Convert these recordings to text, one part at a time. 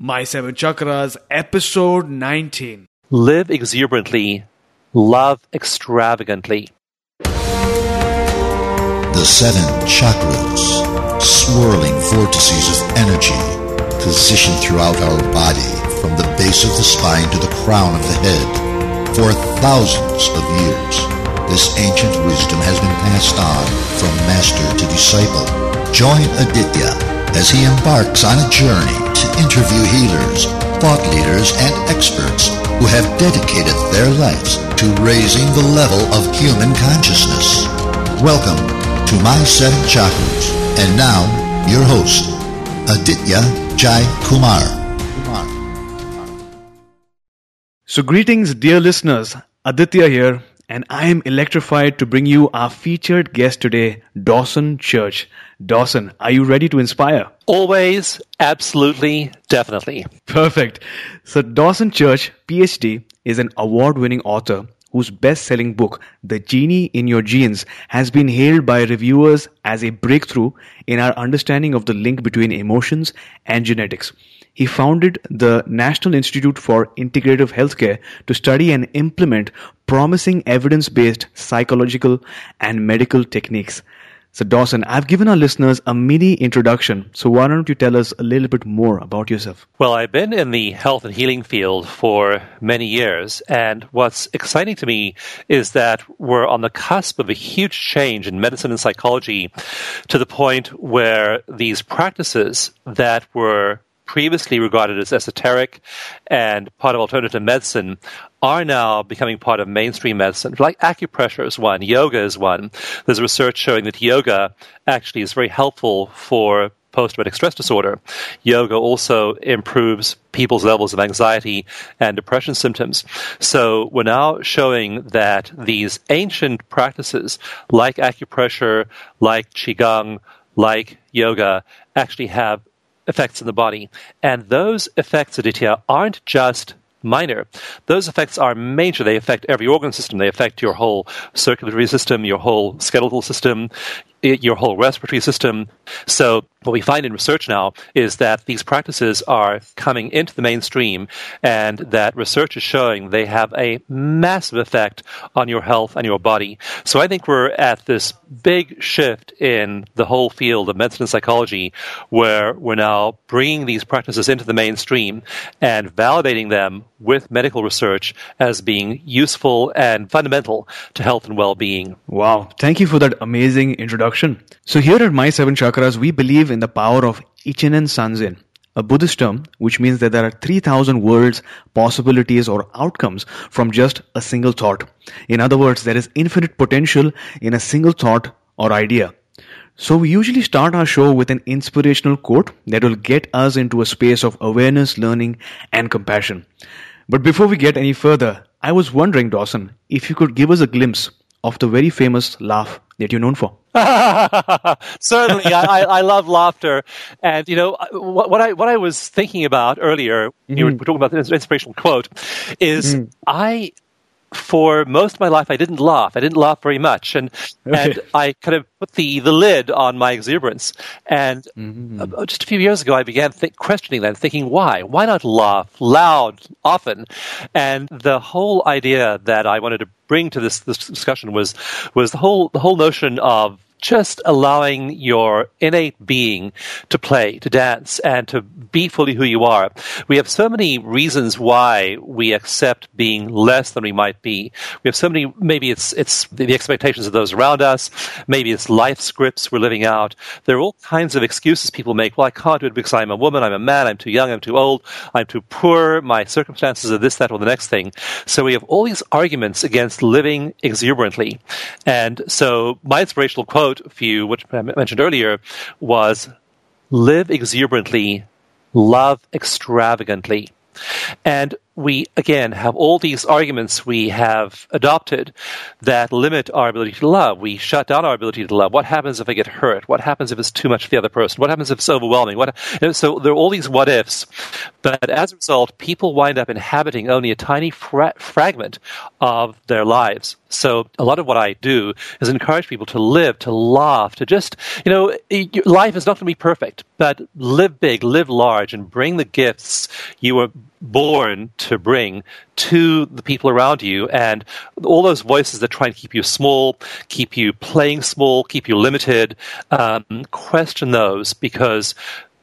My Seven Chakras, episode 19. Live exuberantly, love extravagantly. The seven chakras, swirling vortices of energy, positioned throughout our body from the base of the spine to the crown of the head. For thousands of years, this ancient wisdom has been passed on from master to disciple. Join Aditya as he embarks on a journey to interview healers, thought leaders, and experts who have dedicated their lives to raising the level of human consciousness. Welcome to My Seven Chakras. And now, your host, Aditya Jai Kumar. So, greetings, dear listeners. Aditya here, and I am electrified to bring you our featured guest today, Dawson Church. Dawson, are you ready to inspire? Always, absolutely, definitely. Perfect. So, Dawson Church, PhD, is an award winning author whose best selling book, The Genie in Your Genes, has been hailed by reviewers as a breakthrough in our understanding of the link between emotions and genetics. He founded the National Institute for Integrative Healthcare to study and implement promising evidence based psychological and medical techniques. So, Dawson, I've given our listeners a mini introduction. So, why don't you tell us a little bit more about yourself? Well, I've been in the health and healing field for many years. And what's exciting to me is that we're on the cusp of a huge change in medicine and psychology to the point where these practices that were previously regarded as esoteric and part of alternative medicine are now becoming part of mainstream medicine. Like acupressure is one, yoga is one. There's research showing that yoga actually is very helpful for post traumatic stress disorder. Yoga also improves people's levels of anxiety and depression symptoms. So we're now showing that these ancient practices like acupressure, like qigong, like yoga actually have effects in the body. And those effects, Aditya, aren't just minor. Those effects are major. They affect every organ system. They affect your whole circulatory system, your whole skeletal system, your whole respiratory system. So what we find in research now is that these practices are coming into the mainstream and that research is showing they have a massive effect on your health and your body. So I think we're at this big shift in the whole field of medicine and psychology where we're now bringing these practices into the mainstream and validating them with medical research as being useful and fundamental to health and well-being. Wow. Thank you for that amazing introduction. So here at My Seven Chakras, we believe in the power of Ichinen Sanzen, a Buddhist term which means that there are 3000 worlds, possibilities or outcomes from just a single thought. In other words, there is infinite potential in a single thought or idea. So we usually start our show with an inspirational quote that will get us into a space of awareness, learning and compassion. But before we get any further, I was wondering, Dawson, if you could give us a glimpse of the very famous laugh that you're known for. Certainly, I, I, love laughter, and you know what, what, I what I was thinking about earlier. Mm-hmm. You were talking about the inspirational quote. Is mm. I for most of my life, I didn't laugh. I didn't laugh very much, and and I kind of put the the lid on my exuberance. And mm-hmm. just a few years ago, I began th- questioning that, thinking, why? Why not laugh loud, often? And the whole idea that I wanted to bring to this this discussion was was the whole the whole notion of just allowing your innate being to play, to dance, and to be fully who you are. We have so many reasons why we accept being less than we might be. We have so many, maybe it's, it's the expectations of those around us. Maybe it's life scripts we're living out. There are all kinds of excuses people make. Well, I can't do it because I'm a woman, I'm a man, I'm too young, I'm too old, I'm too poor, my circumstances are this, that, or the next thing. So we have all these arguments against living exuberantly. And so my inspirational quote you, which I mentioned earlier, was live exuberantly, love extravagantly. And we again have all these arguments we have adopted that limit our ability to love. We shut down our ability to love. What happens if I get hurt? What happens if it's too much for the other person? What happens if it's overwhelming? What, you know, so there are all these what ifs, but as a result, people wind up inhabiting only a tiny fra- fragment of their lives. So a lot of what I do is encourage people to live, to laugh, to just, you know, life is not going to be perfect, but live big, live large, and bring the gifts you were born to bring to the people around you. And all those voices that try and keep you small, keep you playing small, keep you limited, um, question those because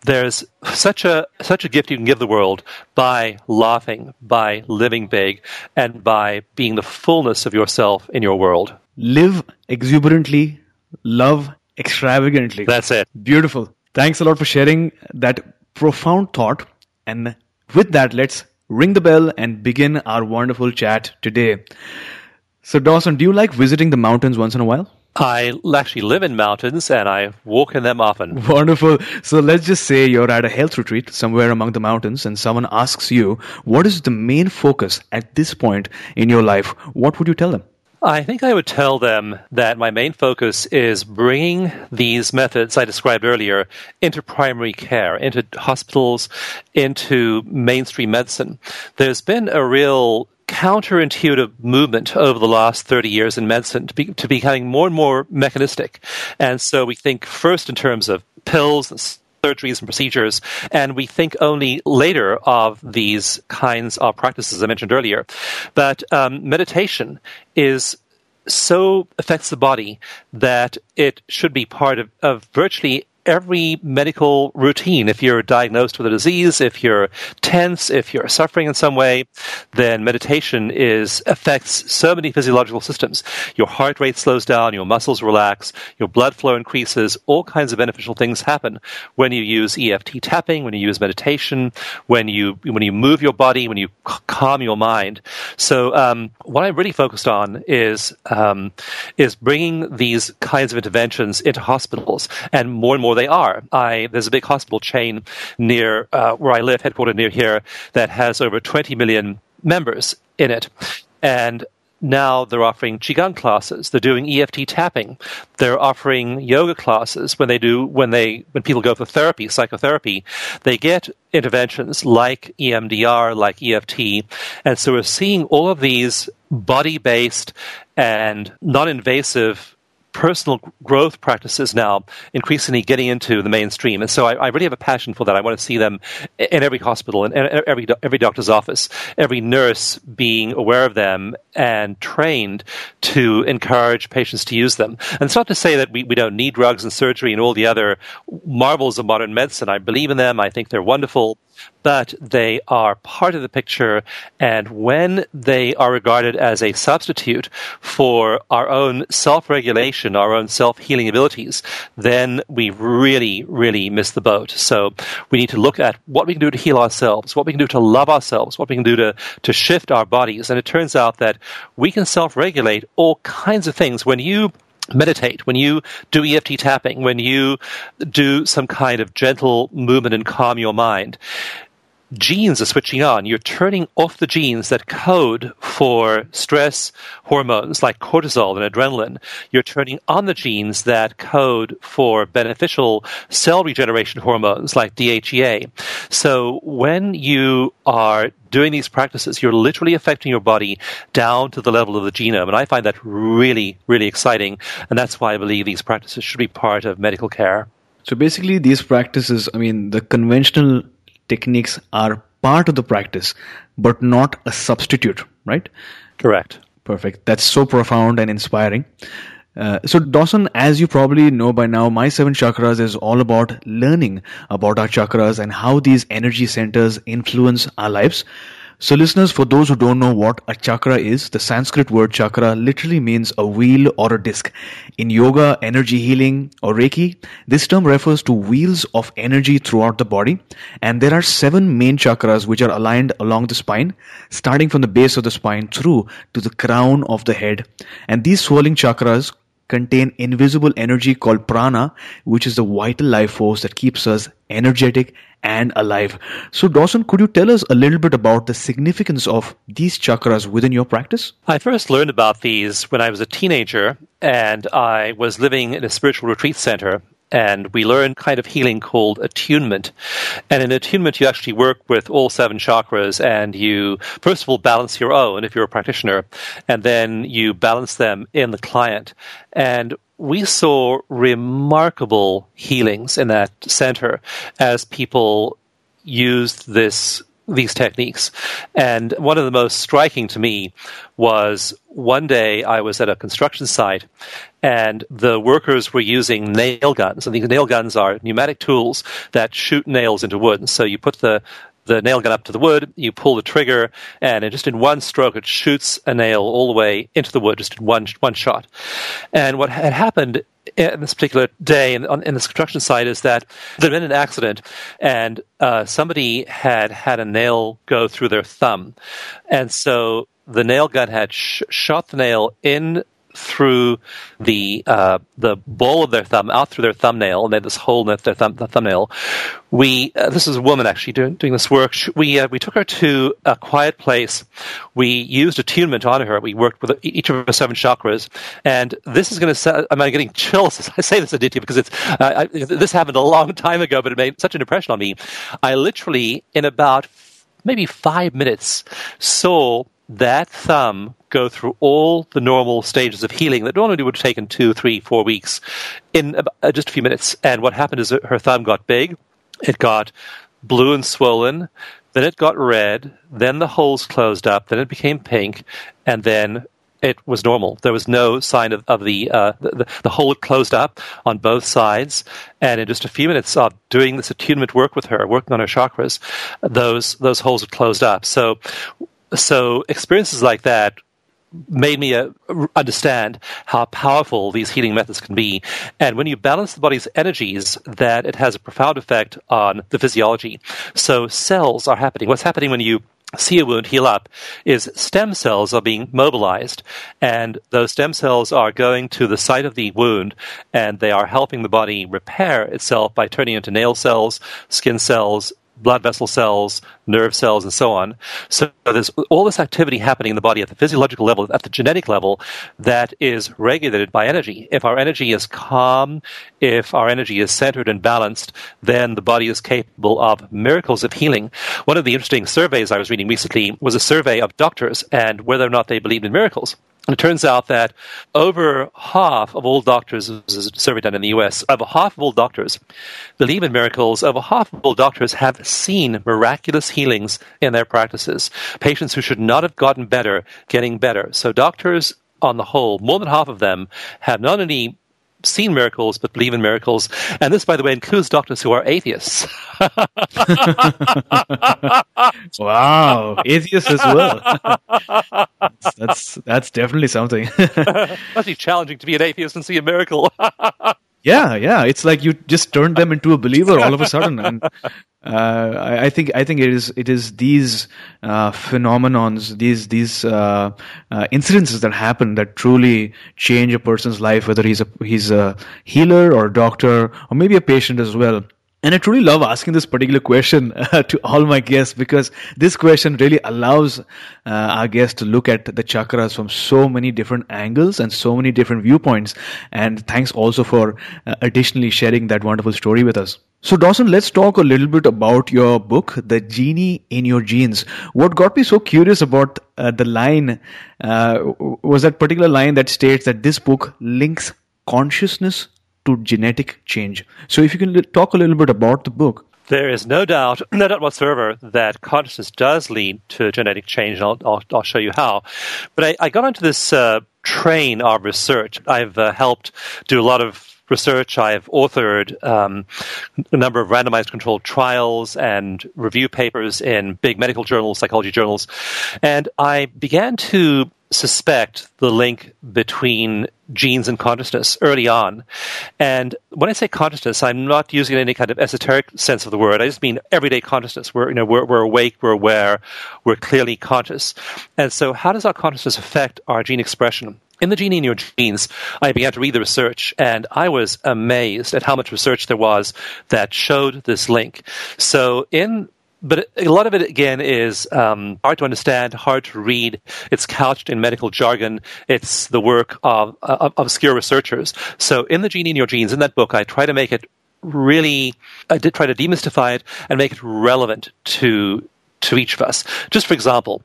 there's such a such a gift you can give the world by laughing, by living big, and by being the fullness of yourself in your world. Live exuberantly, love extravagantly. That's it. Beautiful. Thanks a lot for sharing that profound thought. And with that, let's ring the bell and begin our wonderful chat today. So, Dawson, do you like visiting the mountains once in a while? I actually live in mountains and I walk in them often. Wonderful. So let's just say you're at a health retreat somewhere among the mountains and someone asks you, what is the main focus at this point in your life? What would you tell them? I think I would tell them that my main focus is bringing these methods I described earlier into primary care, into hospitals, into mainstream medicine. There's been a real counterintuitive movement over the last 30 years in medicine to, be, to becoming more and more mechanistic. And so we think first in terms of pills surgeries and procedures, and we think only later of these kinds of practices I mentioned earlier. But um, meditation is so affects the body that it should be part of, of virtually every medical routine. If you're diagnosed with a disease, if you're tense, if you're suffering in some way, then meditation is affects so many physiological systems. Your heart rate slows down, your muscles relax, your blood flow increases, all kinds of beneficial things happen when you use EFT tapping, when you use meditation, when you when you move your body, when you calm your mind. So um, what I'm really focused on is um, is bringing these kinds of interventions into hospitals, and more and more they are. I there's a big hospital chain near uh, where I live, headquartered near here, that has over 20 million members in it, and now they're offering qigong classes. They're doing eft tapping. They're offering yoga classes. When they do when they when people go for therapy psychotherapy they get interventions like emdr like eft and so we're seeing all of these body based and non invasive personal growth practices now increasingly getting into the mainstream. And so I, I, really have a passion for that. I want to see them in every hospital and every, every doctor's office, every nurse being aware of them and trained to encourage patients to use them. And it's not to say that we, we don't need drugs and surgery and all the other marvels of modern medicine. I believe in them. I think they're wonderful but they are part of the picture. And when they are regarded as a substitute for our own self regulation, our own self healing abilities, then we really, really miss the boat. So we need to look at what we can do to heal ourselves, what we can do to love ourselves, what we can do to, to shift our bodies. And it turns out that we can self regulate all kinds of things. When you meditate, when you do EFT tapping, when you do some kind of gentle movement and calm your mind, genes are switching on. You're turning off the genes that code for stress hormones like cortisol and adrenaline. You're turning on the genes that code for beneficial cell regeneration hormones like DHEA. So when you are doing these practices, you're literally affecting your body down to the level of the genome. And I find that really, really exciting. And that's why I believe these practices should be part of medical care. So basically, these practices, I mean, the conventional techniques are part of the practice, but not a substitute, right? Correct. Perfect. That's so profound and inspiring. Uh, so, Dawson, as you probably know by now, My Seven Chakras is all about learning about our chakras and how these energy centers influence our lives. So, listeners, for those who don't know what a chakra is, the Sanskrit word chakra literally means a wheel or a disc. In yoga, energy healing, or Reiki, this term refers to wheels of energy throughout the body. And there are seven main chakras which are aligned along the spine, starting from the base of the spine through to the crown of the head. And these swirling chakras contain invisible energy called prana, which is the vital life force that keeps us energetic and alive. So, Dawson, could you tell us a little bit about the significance of these chakras within your practice? I first learned about these when I was a teenager and I was living in a spiritual retreat center and we learn kind of healing called attunement. And in attunement, you actually work with all seven chakras and you, first of all, balance your own if you're a practitioner, and then you balance them in the client. And we saw remarkable healings in that center as people used this these techniques. And one of the most striking to me was one day I was at a construction site and the workers were using nail guns. And these nail guns are pneumatic tools that shoot nails into wood. So you put the the nail gun up to the wood, you pull the trigger, and it just in one stroke it shoots a nail all the way into the wood, just in one one shot. And what had happened in this particular day in, in this construction site is that there had been an accident, and uh, somebody had had a nail go through their thumb, and so the nail gun had sh- shot the nail in through the uh, the ball of their thumb out through their thumbnail, and they had this hole in their thumb, the thumbnail. We uh, this is a woman actually doing doing this work. We uh, we took her to a quiet place. We used attunement on her. We worked with each of her seven chakras, and this is going to. I'm getting chills as I say this, Aditya, because it's I, this happened a long time ago, but it made such an impression on me. I literally in about maybe five minutes saw that thumb go through all the normal stages of healing that normally would have taken two, three, four weeks in uh, just a few minutes. And what happened is her thumb got big, it got blue and swollen, then it got red, then the holes closed up, then it became pink, and then it was normal. There was no sign of, of the, uh, the, the hole closed up on both sides. And in just a few minutes of doing this attunement work with her, working on her chakras, those those holes had closed up. So so experiences like that made me uh, understand how powerful these healing methods can be. And when you balance the body's energies, that it has a profound effect on the physiology. So cells are happening. What's happening when you see a wound heal up is stem cells are being mobilized and those stem cells are going to the site of the wound and they are helping the body repair itself by turning into nail cells, skin cells, blood vessel cells, nerve cells, and so on. So there's all this activity happening in the body at the physiological level, at the genetic level, that is regulated by energy. If our energy is calm, if our energy is centered and balanced, then the body is capable of miracles of healing. One of the interesting surveys I was reading recently was a survey of doctors and whether or not they believed in miracles. And it turns out that over half of all doctors, this is a survey done in the US, over half of all doctors believe in miracles. Over half of all doctors have seen miraculous healings in their practices. Patients who should not have gotten better, getting better. So doctors on the whole, more than half of them have not only seen miracles but believe in miracles. And this, by the way, includes doctors who are atheists. wow, atheists as well. that's, that's, definitely something. Must be challenging to be an atheist and see a miracle. yeah, yeah, it's like you just turned them into a believer all of a sudden, and uh, I, I, think I think it is it is these uh, phenomenons, these these uh, uh, incidences that happen that truly change a person's life, whether he's a he's a healer or a doctor or maybe a patient as well. And I truly love asking this particular question uh, to all my guests because this question really allows uh, our guests to look at the chakras from so many different angles and so many different viewpoints. And thanks also for uh, additionally sharing that wonderful story with us. So, Dawson, let's talk a little bit about your book, The Genie in Your Genes. What got me so curious about uh, the line uh, was that particular line that states that this book links consciousness to genetic change. So, if you can talk a little bit about the book. There is no doubt, no doubt whatsoever, that consciousness does lead to genetic change, and I'll, I'll, I'll show you how. But I, I got onto this uh, train of research. I've uh, helped do a lot of research. I've authored um, a number of randomized controlled trials and review papers in big medical journals, psychology journals, and I began to suspect the link between genes and consciousness early on. And when I say consciousness, I'm not using any kind of esoteric sense of the word. I just mean everyday consciousness. We're, you know, we're, we're awake, we're aware, we're clearly conscious. And so how does our consciousness affect our gene expression? in the Genie in your genes, I began to read the research, and I was amazed at how much research there was that showed this link. So, in but a lot of it again is um, hard to understand, hard to read. It's couched in medical jargon. It's the work of, of obscure researchers. So, in the genie in your genes, in that book, I try to make it really. I did try to demystify it and make it relevant to to each of us. Just for example,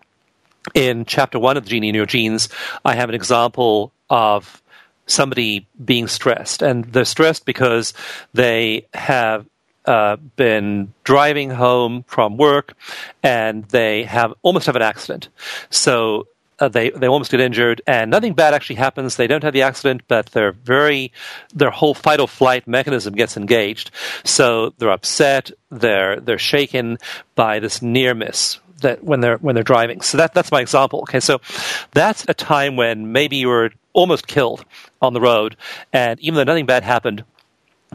in chapter one of the genie in Your Genes, I have an example of somebody being stressed, and they're stressed because they have uh, been driving home from work, and they have almost have an accident. So uh, they they almost get injured, and nothing bad actually happens. They don't have the accident, but they're very their whole fight or flight mechanism gets engaged. So they're upset. They're they're shaken by this near miss that when they're when they're driving. So that that's my example. Okay, so that's a time when maybe you were almost killed on the road, and even though nothing bad happened,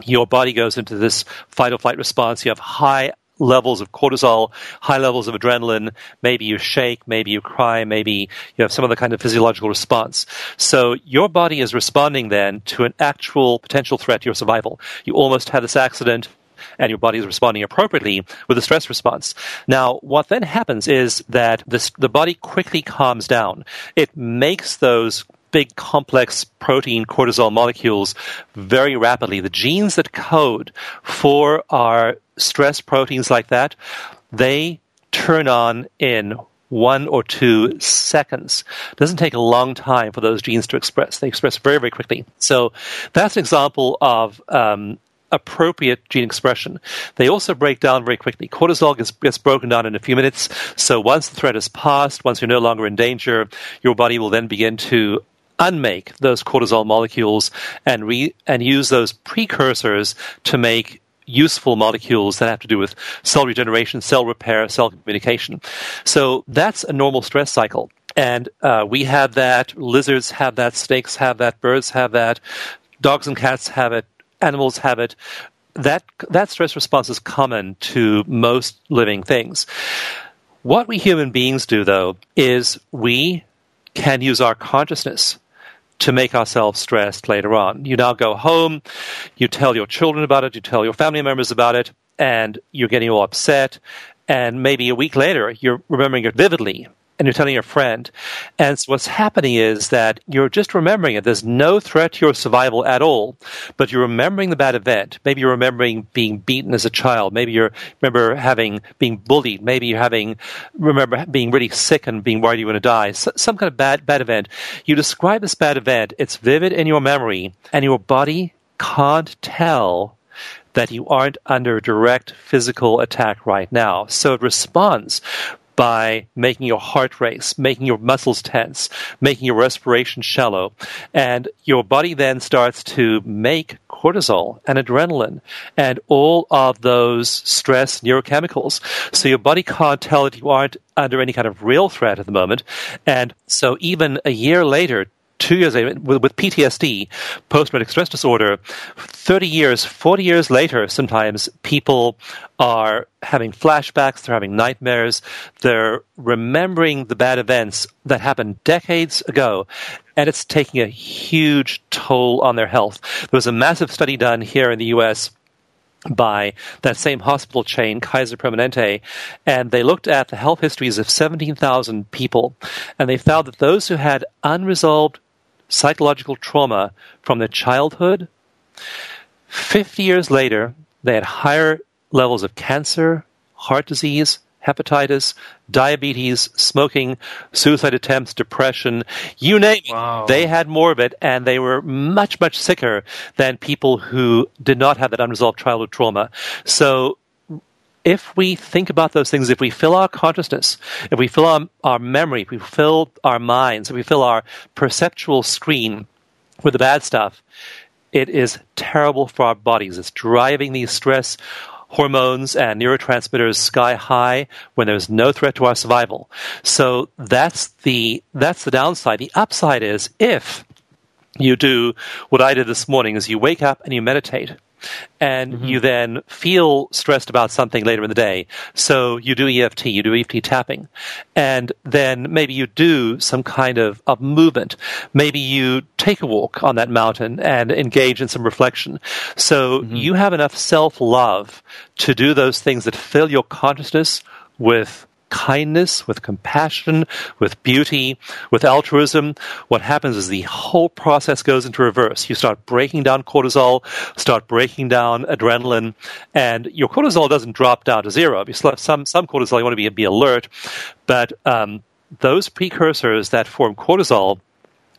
your body goes into this fight or flight response. You have high levels of cortisol, high levels of adrenaline. Maybe you shake, maybe you cry, maybe you have some other kind of physiological response. So your body is responding then to an actual potential threat to your survival. You almost had this accident and your body is responding appropriately with a stress response. Now, what then happens is that this, the body quickly calms down. It makes those big complex protein cortisol molecules very rapidly. The genes that code for our stress proteins like that, they turn on in one or two seconds. It doesn't take a long time for those genes to express. They express very, very quickly. So that's an example of um, appropriate gene expression. They also break down very quickly. Cortisol gets, gets broken down in a few minutes. So once the threat is passed, once you're no longer in danger, your body will then begin to unmake those cortisol molecules and re, and use those precursors to make useful molecules that have to do with cell regeneration, cell repair, cell communication. So that's a normal stress cycle. And uh, we have that, lizards have that, snakes have that, birds have that, dogs and cats have it, animals have it. That that stress response is common to most living things. What we human beings do, though, is we can use our consciousness to make ourselves stressed later on. You now go home, you tell your children about it, you tell your family members about it, and you're getting all upset. And maybe a week later, you're remembering it vividly and you're telling your friend. And so what's happening is that you're just remembering it. There's no threat to your survival at all, but you're remembering the bad event. Maybe you're remembering being beaten as a child. Maybe you remember having being bullied. Maybe you're having remember being really sick and being worried you're going to die. So, some kind of bad bad event. You describe this bad event. It's vivid in your memory, and your body can't tell that you aren't under direct physical attack right now. So it responds by making your heart race, making your muscles tense, making your respiration shallow. And your body then starts to make cortisol and adrenaline and all of those stress neurochemicals. So your body can't tell that you aren't under any kind of real threat at the moment. And so even a year later, two years later, with, with PTSD, post traumatic stress disorder, 30 years, 40 years later, sometimes people are having flashbacks, they're having nightmares, they're remembering the bad events that happened decades ago, and it's taking a huge toll on their health. There was a massive study done here in the US by that same hospital chain, Kaiser Permanente, and they looked at the health histories of 17,000 people, and they found that those who had unresolved psychological trauma from their childhood, 50 years later, they had higher levels of cancer, heart disease, hepatitis, diabetes, smoking, suicide attempts, depression, you name it. Wow. They had more of it and they were much, much sicker than people who did not have that unresolved childhood trauma. So if we think about those things, if we fill our consciousness, if we fill our, our memory, if we fill our minds, if we fill our perceptual screen with the bad stuff, it is terrible for our bodies. It's driving these stress hormones and neurotransmitters sky high when there's no threat to our survival. So that's the that's the downside. The upside is if you do what I did this morning is you wake up and you meditate and mm-hmm. you then feel stressed about something later in the day. So you do EFT, you do EFT tapping, and then maybe you do some kind of, of movement. Maybe you take a walk on that mountain and engage in some reflection. So mm-hmm. you have enough self love to do those things that fill your consciousness with kindness, with compassion, with beauty, with altruism, what happens is the whole process goes into reverse. You start breaking down cortisol, start breaking down adrenaline, and your cortisol doesn't drop down to zero. Some, some cortisol, you want to be, be alert, but um, those precursors that form cortisol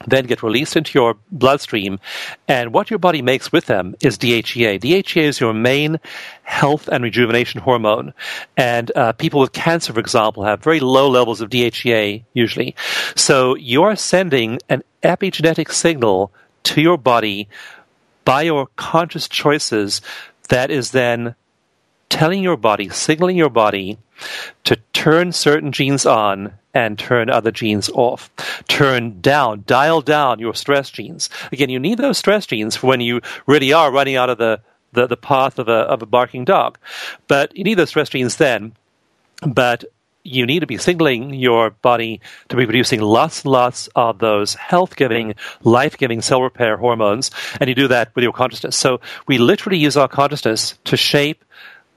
then get released into your bloodstream. And what your body makes with them is DHEA. DHEA is your main health and rejuvenation hormone. And uh, people with cancer, for example, have very low levels of DHEA usually. So you're sending an epigenetic signal to your body by your conscious choices that is then telling your body, signaling your body to turn certain genes on and turn other genes off. Turn down, dial down your stress genes. Again, you need those stress genes for when you really are running out of the, the, the path of a, of a barking dog. But you need those stress genes then. But you need to be signaling your body to be producing lots and lots of those health giving, life giving cell repair hormones. And you do that with your consciousness. So we literally use our consciousness to shape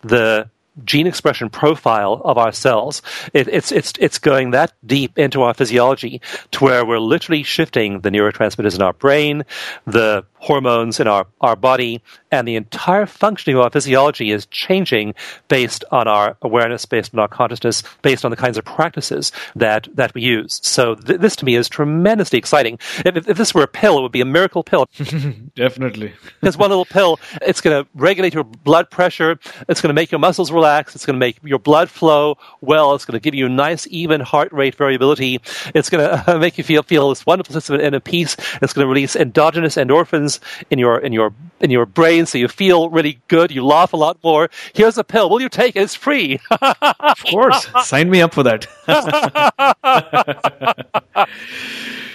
the gene expression profile of our cells. It, it's it's it's going that deep into our physiology to where we're literally shifting the neurotransmitters in our brain, the hormones in our, our body, and the entire functioning of our physiology is changing based on our awareness, based on our consciousness, based on the kinds of practices that, that we use. So th- this to me is tremendously exciting. If, if, if, this were a pill, it would be a miracle pill. Definitely. There's one little pill. It's going to regulate your blood pressure. It's going to make your muscles relax. It's going to make your blood flow well. It's going to give you nice, even heart rate variability. It's going to make you feel, feel this wonderful sense of inner peace. It's going to release endogenous endorphins in your in your in your brain, so you feel really good. You laugh a lot more. Here's a pill. Will you take it? It's free. of course, sign me up for that.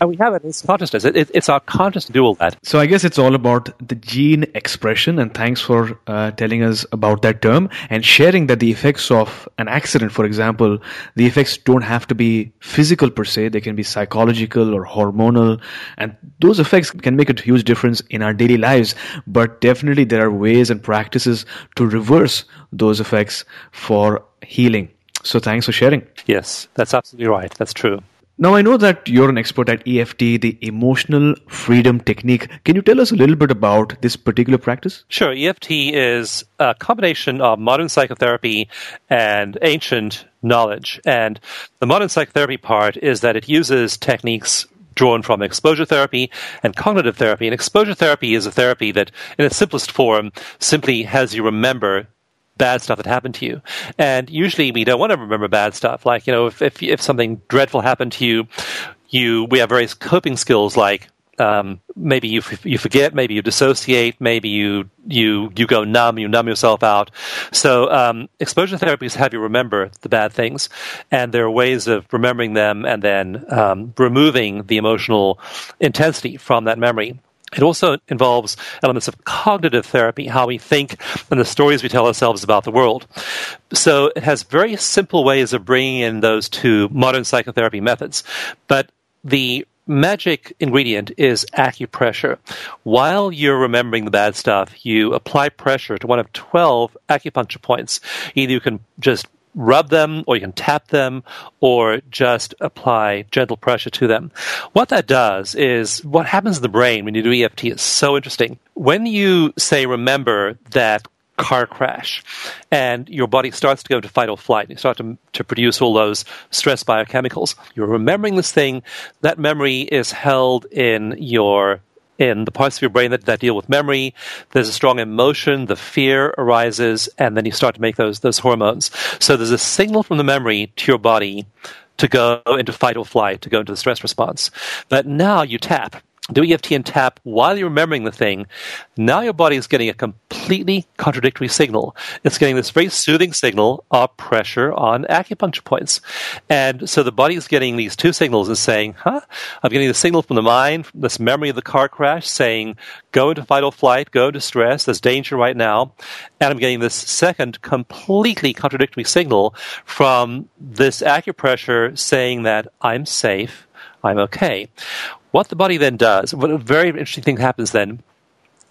and we have it as consciousness. It, it, it's our conscious to do all that. So I guess it's all about the gene expression. And thanks for uh, telling us about that term and sharing that the effects of an accident, for example, the effects don't have to be physical per se. They can be psychological or hormonal, and those effects can make a huge difference in our daily lives. But definitely, there are ways and practices to reverse those effects for healing. So thanks for sharing. Yes, that's absolutely right. That's true. Now, I know that you're an expert at EFT, the emotional freedom technique. Can you tell us a little bit about this particular practice? Sure. EFT is a combination of modern psychotherapy and ancient knowledge. And the modern psychotherapy part is that it uses techniques drawn from exposure therapy and cognitive therapy. And exposure therapy is a therapy that, in its simplest form, simply has you remember bad stuff that happened to you. And usually we don't want to remember bad stuff. Like, you know, if, if, if something dreadful happened to you, you, we have various coping skills like um, maybe you you forget, maybe you dissociate, maybe you you you go numb, you numb yourself out. So um, exposure therapies have you remember the bad things, and there are ways of remembering them and then um, removing the emotional intensity from that memory. It also involves elements of cognitive therapy, how we think and the stories we tell ourselves about the world. So it has very simple ways of bringing in those two modern psychotherapy methods. But the magic ingredient is acupressure. While you're remembering the bad stuff, you apply pressure to one of 12 acupuncture points. Either you can just rub them or you can tap them or just apply gentle pressure to them. What that does is what happens in the brain when you do EFT is so interesting. When you say remember that car crash and your body starts to go into fight or flight you start to, to produce all those stress biochemicals you're remembering this thing that memory is held in your in the parts of your brain that, that deal with memory. There's a strong emotion, the fear arises, and then you start to make those those hormones. So there's a signal from the memory to your body to go into fight or flight, to go into the stress response. But now you tap. Do EFT and tap while you're remembering the thing, now your body is getting a completely contradictory signal. It's getting this very soothing signal of pressure on acupuncture points. And so the body is getting these two signals and saying, huh, I'm getting the signal from the mind, this memory of the car crash saying, go into fight or flight, go into stress, there's danger right now. And I'm getting this second completely contradictory signal from this acupressure saying that I'm safe, I'm okay. What the body then does, what a very interesting thing happens then,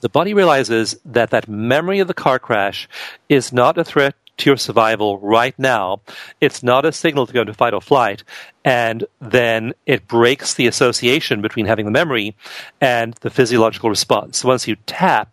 the body realizes that that memory of the car crash is not a threat to your survival right now. It's not a signal to go into fight or flight. And then it breaks the association between having the memory and the physiological response. So once you tap,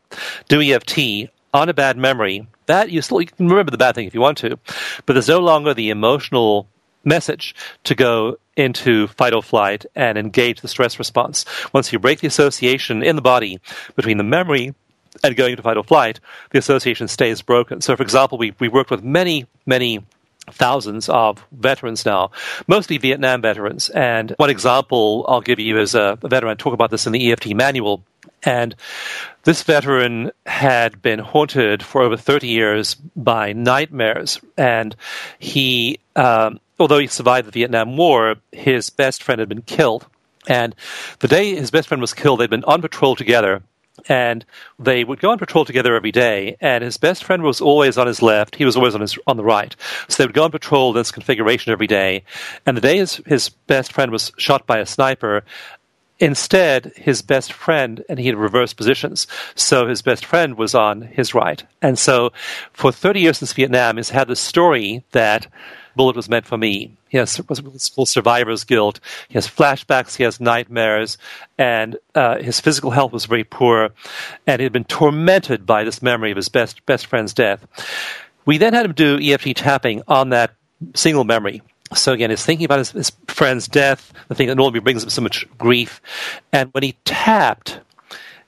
do EFT on a bad memory, that you still you can remember the bad thing if you want to, but there's no longer the emotional message to go into fight or flight and engage the stress response. Once you break the association in the body between the memory and going into fight or flight, the association stays broken. So, for example, we, we worked with many, many thousands of veterans now, mostly Vietnam veterans. And one example I'll give you is a, veteran, I talk about this in the EFT manual. And this veteran had been haunted for over 30 years by nightmares. And he um, although he survived the Vietnam War, his best friend had been killed. And the day his best friend was killed, they'd been on patrol together. And they would go on patrol together every day, and his best friend was always on his left. He was always on his on the right. So they would go on patrol in this configuration every day. And the day his, his best friend was shot by a sniper, Instead, his best friend, and he had reversed positions. So his best friend was on his right. And so for 30 years since Vietnam, he's had the story that bullet was meant for me. He has called survivor's guilt. He has flashbacks. He has nightmares, and uh, his physical health was very poor, and he had been tormented by this memory of his best best friend's death. We then had him do EFT tapping on that single memory. So again, he's thinking about his, his friend's death, the thing that normally brings him so much grief, and when he tapped,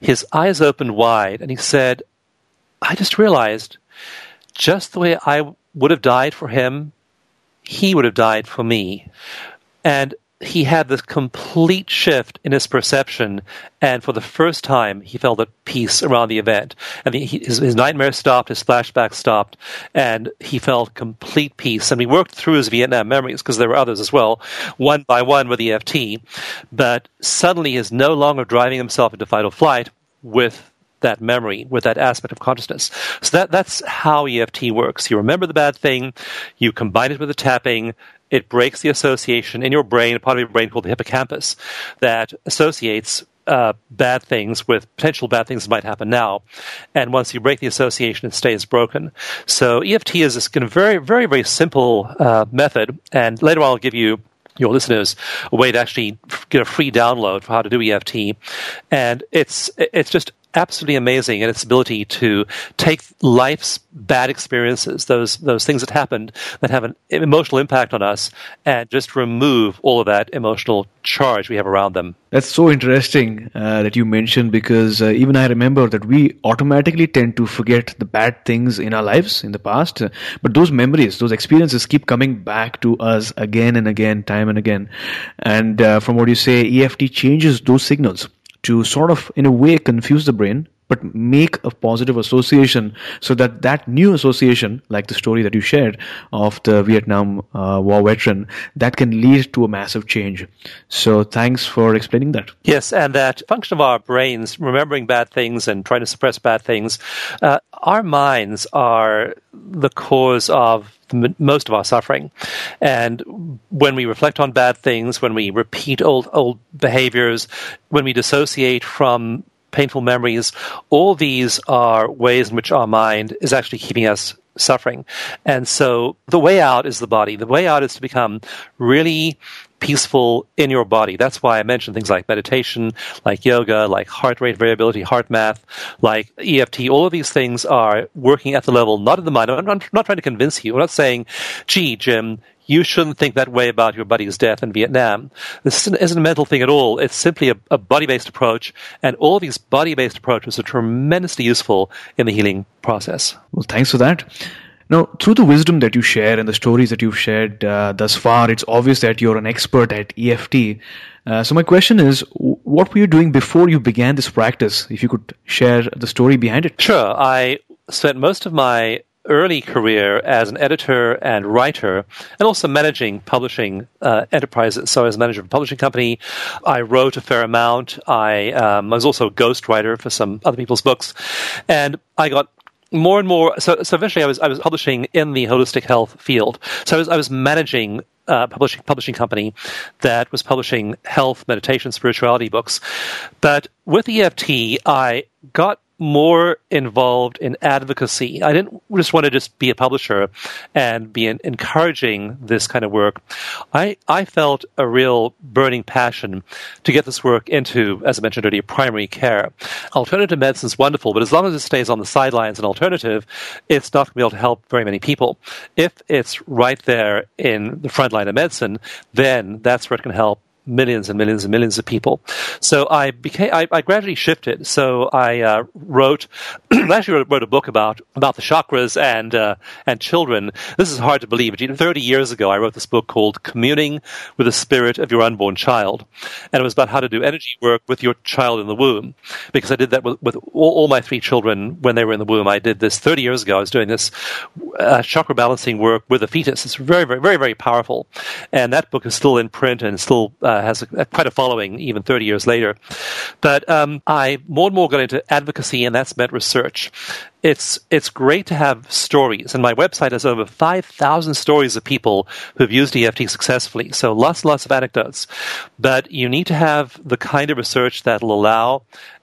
his eyes opened wide, and he said, "I just realized." Just the way I would have died for him he would have died for me. And he had this complete shift in his perception, and for the first time, he felt at peace around the event. And he, his, his nightmare stopped, his flashback stopped, and he felt complete peace. And we worked through his Vietnam memories because there were others as well, one by one with EFT. But suddenly, he's no longer driving himself into fight or flight with that memory with that aspect of consciousness. So that that's how EFT works. You remember the bad thing, you combine it with the tapping, it breaks the association in your brain, a part of your brain called the hippocampus, that associates uh, bad things with potential bad things that might happen now. And once you break the association, it stays broken. So EFT is this kind of very, very, very simple uh, method. And later on, I'll give you your listeners a way to actually get a free download for how to do EFT. And it's it's just absolutely amazing in its ability to take life's bad experiences, those those things that happened that have an emotional impact on us, and just remove all of that emotional charge we have around them. That's so interesting uh, that you mentioned because uh, even I remember that we automatically tend to forget the bad things in our lives in the past, uh, but those memories, those experiences keep coming back to us again and again, time and again. And uh, from what you say, EFT changes those signals to sort of, in a way, confuse the brain, but make a positive association so that that new association, like the story that you shared of the Vietnam uh, War veteran, that can lead to a massive change. So thanks for explaining that. Yes, and that function of our brains, remembering bad things and trying to suppress bad things, uh, our minds are the cause of most of our suffering. And when we reflect on bad things, when we repeat old old behaviors, when we dissociate from painful memories, all these are ways in which our mind is actually keeping us suffering. And so the way out is the body. The way out is to become really peaceful in your body. That's why I mentioned things like meditation, like yoga, like heart rate variability, HeartMath, like EFT. All of these things are working at the level, not of the mind. I'm not, I'm not trying to convince you. I'm not saying, gee, Jim, you shouldn't think that way about your buddy's death in Vietnam. This isn't a mental thing at all. It's simply a, a body based approach, and all these body based approaches are tremendously useful in the healing process. Well, thanks for that. Now, through the wisdom that you share and the stories that you've shared uh, thus far, it's obvious that you're an expert at EFT. Uh, so, my question is what were you doing before you began this practice? If you could share the story behind it. Sure. I spent most of my early career as an editor and writer, and also managing publishing uh, enterprises. So, as manager of a publishing company, I wrote a fair amount. I, um, I was also a ghostwriter for some other people's books, and I got more and more. So, so eventually, I was I was publishing in the holistic health field. So, I was I was managing uh, publishing publishing company that was publishing health, meditation, spirituality books. But with EFT, I got more involved in advocacy. I didn't just want to just be a publisher and be encouraging this kind of work. I, I felt a real burning passion to get this work into, as I mentioned earlier, primary care. Alternative medicine is wonderful, but as long as it stays on the sidelines an alternative, it's not going to be able to help very many people. If it's right there in the front line of medicine, then that's where it can help millions and millions and millions of people. So I became, I, I gradually shifted. So I uh, wrote, actually wrote, wrote, a book about about the chakras and uh, and children. This is hard to believe, but thirty years ago, I wrote this book called "Communing with the Spirit of Your Unborn Child," and it was about how to do energy work with your child in the womb. Because I did that with, with all, all, my three children when they were in the womb. I did this thirty years ago. I was doing this uh, chakra balancing work with a fetus. It's very, very, very, very powerful, and that book is still in print and still uh, uh, has a, quite a following even 30 years later. But um, I more and more got into advocacy, and that's meant research. It's it's great to have stories, and my website has over 5,000 stories of people who've used EFT successfully. So lots, lots of anecdotes. But you need to have the kind of research that will allow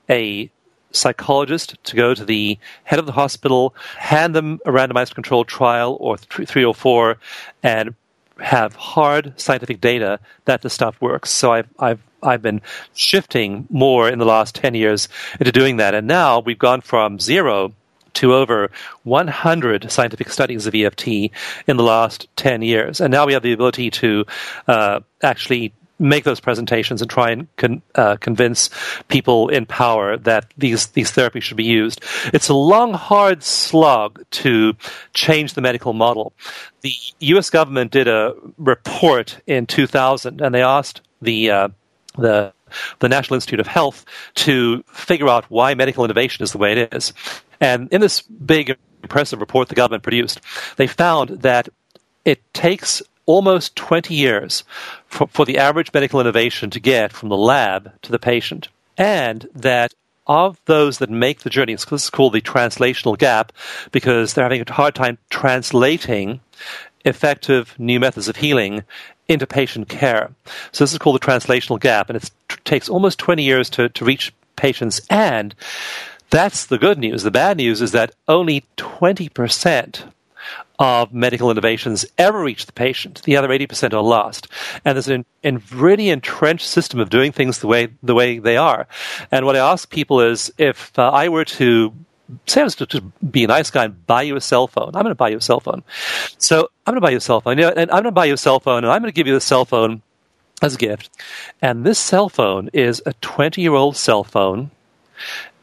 a psychologist to go to the head of the hospital, hand them a randomized controlled trial or three or four, and have hard scientific data that the stuff works. So I've I've I've been shifting more in the last ten years into doing that, and now we've gone from zero to over 100 scientific studies of EFT in the last 10 years. And now we have the ability to uh, actually make those presentations and try and con, uh, convince people in power that these these therapies should be used. It's a long, hard slog to change the medical model. The U.S. government did a report in 2000, and they asked the uh, the the National Institute of Health to figure out why medical innovation is the way it is. And in this big, impressive report the government produced, they found that it takes almost 20 years for, for the average medical innovation to get from the lab to the patient. And that of those that make the journey, this is called the translational gap because they're having a hard time translating effective new methods of healing into patient care. So this is called the translational gap, and it takes almost 20 years to, to reach patients. And that's the good news. The bad news is that only 20% of medical innovations ever reach the patient. The other 80% are lost. And there's an, a really entrenched system of doing things the way, the way they are. And what I ask people is if uh, I were to say I was to just be a nice guy and buy you a cell phone. I'm going to buy you a cell phone. So I'm going to buy you a cell phone. You know, and I'm going to buy you a cell phone, and I'm going to give you the cell phone as a gift. And this cell phone is a 20 year old cell phone,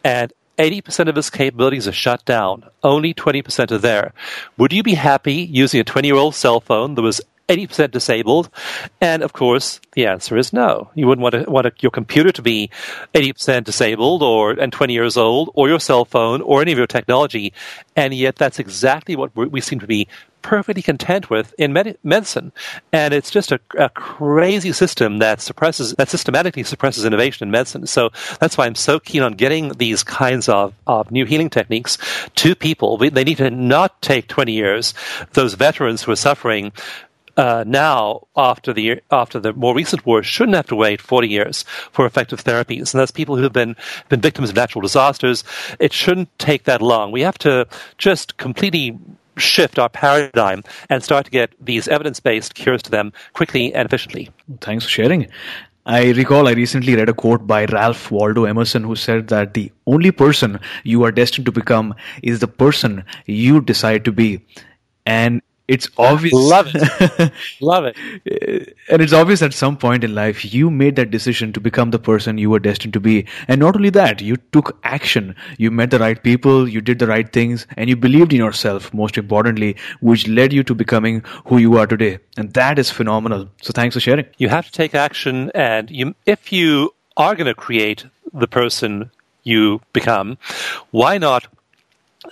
and 80% of its capabilities are shut down. Only 20% are there. Would you be happy using a 20 year old cell phone that was 80% disabled? And of course, the answer is no. You wouldn't want, to, want to, your computer to be 80% disabled or and 20 years old, or your cell phone, or any of your technology. And yet, that's exactly what we seem to be perfectly content with in med- medicine. And it's just a, a, crazy system that suppresses, that systematically suppresses innovation in medicine. So that's why I'm so keen on getting these kinds of, of new healing techniques to people. They need to not take 20 years. Those veterans who are suffering uh, now, after the after the more recent wars, shouldn't have to wait 40 years for effective therapies. And that's people who have been been victims of natural disasters. It shouldn't take that long. We have to just completely shift our paradigm and start to get these evidence based cures to them quickly and efficiently. Thanks for sharing. I recall I recently read a quote by Ralph Waldo Emerson who said that the only person you are destined to become is the person you decide to be. And it's obvious. Love it. Love it. And it's obvious at some point in life you made that decision to become the person you were destined to be. And not only that, you took action. You met the right people, you did the right things, and you believed in yourself, most importantly, which led you to becoming who you are today. And that is phenomenal. So thanks for sharing. You have to take action, and you, if you are going to create the person you become, why not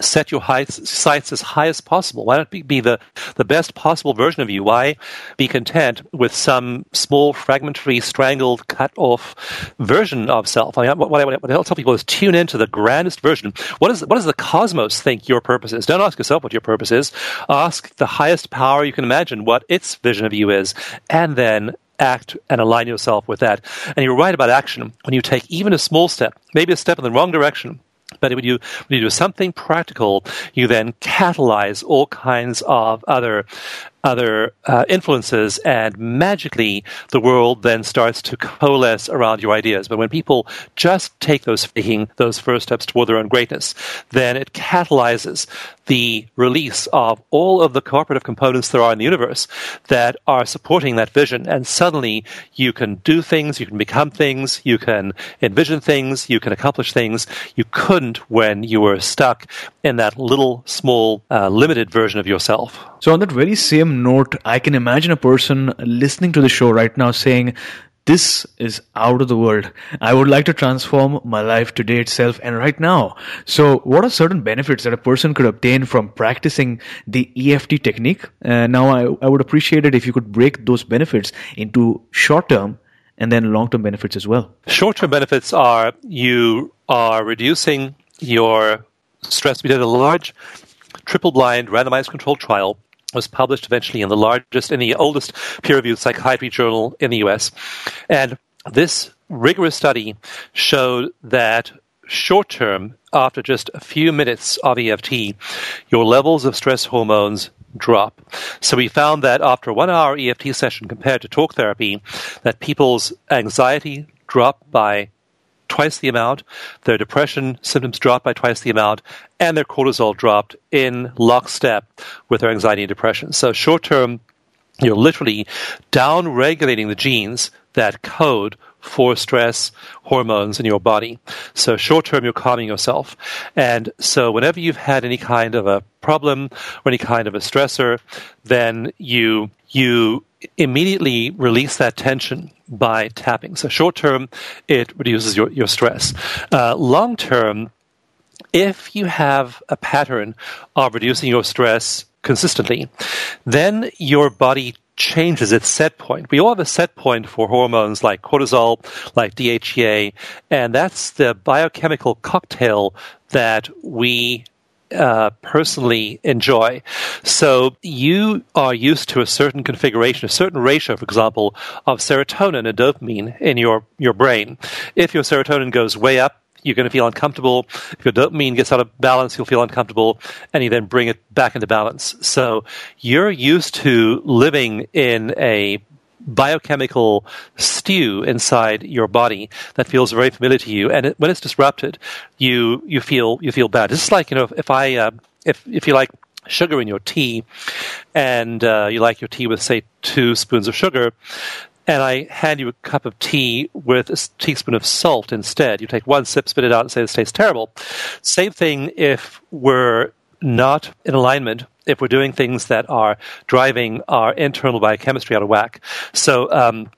set your heights, sights as high as possible? Why not be, be, the, the best possible version of you? Why be content with some small, fragmentary, strangled, cut off version of self? I mean, what, I, what I tell people is tune into the grandest version. What, is, what does the cosmos think your purpose is? Don't ask yourself what your purpose is. Ask the highest power you can imagine what its vision of you is, and then act and align yourself with that. And you're right about action. When you take even a small step, maybe a step in the wrong direction, but when you, when you do something practical, you then catalyze all kinds of other other uh, influences, and magically the world then starts to coalesce around your ideas. But when people just take those those first steps toward their own greatness, then it catalyzes the release of all of the cooperative components there are in the universe that are supporting that vision. And suddenly you can do things, you can become things, you can envision things, you can accomplish things you couldn't when you were stuck in that little, small, uh, limited version of yourself. So, on that very same note, I can imagine a person listening to the show right now saying, this is out of the world. I would like to transform my life today itself and right now. So, what are certain benefits that a person could obtain from practicing the EFT technique? Uh, now, I, I would appreciate it if you could break those benefits into short term and then long term benefits as well. Short term benefits are you are reducing your stress. We did a large triple blind randomized controlled trial was published eventually in the largest, in the oldest peer-reviewed psychiatry journal in the U.S. And this rigorous study showed that short term, after just a few minutes of EFT, your levels of stress hormones drop. So we found that after a one hour EFT session compared to talk therapy, that people's anxiety dropped by twice the amount, their depression symptoms dropped by twice the amount, and their cortisol dropped in lockstep with their anxiety and depression. So short term, you're literally down regulating the genes that code for stress hormones in your body. So short term, you're calming yourself. And so whenever you've had any kind of a problem or any kind of a stressor, then you, you immediately release that tension by tapping. So short term, it reduces your, your stress. Uh, long term, if you have a pattern of reducing your stress consistently, then your body changes its set point. We all have a set point for hormones like cortisol, like DHEA, and that's the biochemical cocktail that we uh, personally enjoy. So you are used to a certain configuration, a certain ratio, for example, of serotonin and dopamine in your, your brain. If your serotonin goes way up, you're going to feel uncomfortable. If your dopamine gets out of balance, you'll feel uncomfortable, and you then bring it back into balance. So you're used to living in a biochemical stew inside your body that feels very familiar to you, and it, when it's disrupted, you you feel you feel bad. It's like you know if I uh, if if you like sugar in your tea, and uh, you like your tea with say two spoons of sugar. And I hand you a cup of tea with a teaspoon of salt instead. You take one sip, spit it out, and say this tastes terrible. Same thing if we're not in alignment if we're doing things that are driving our internal biochemistry out of whack. So, um,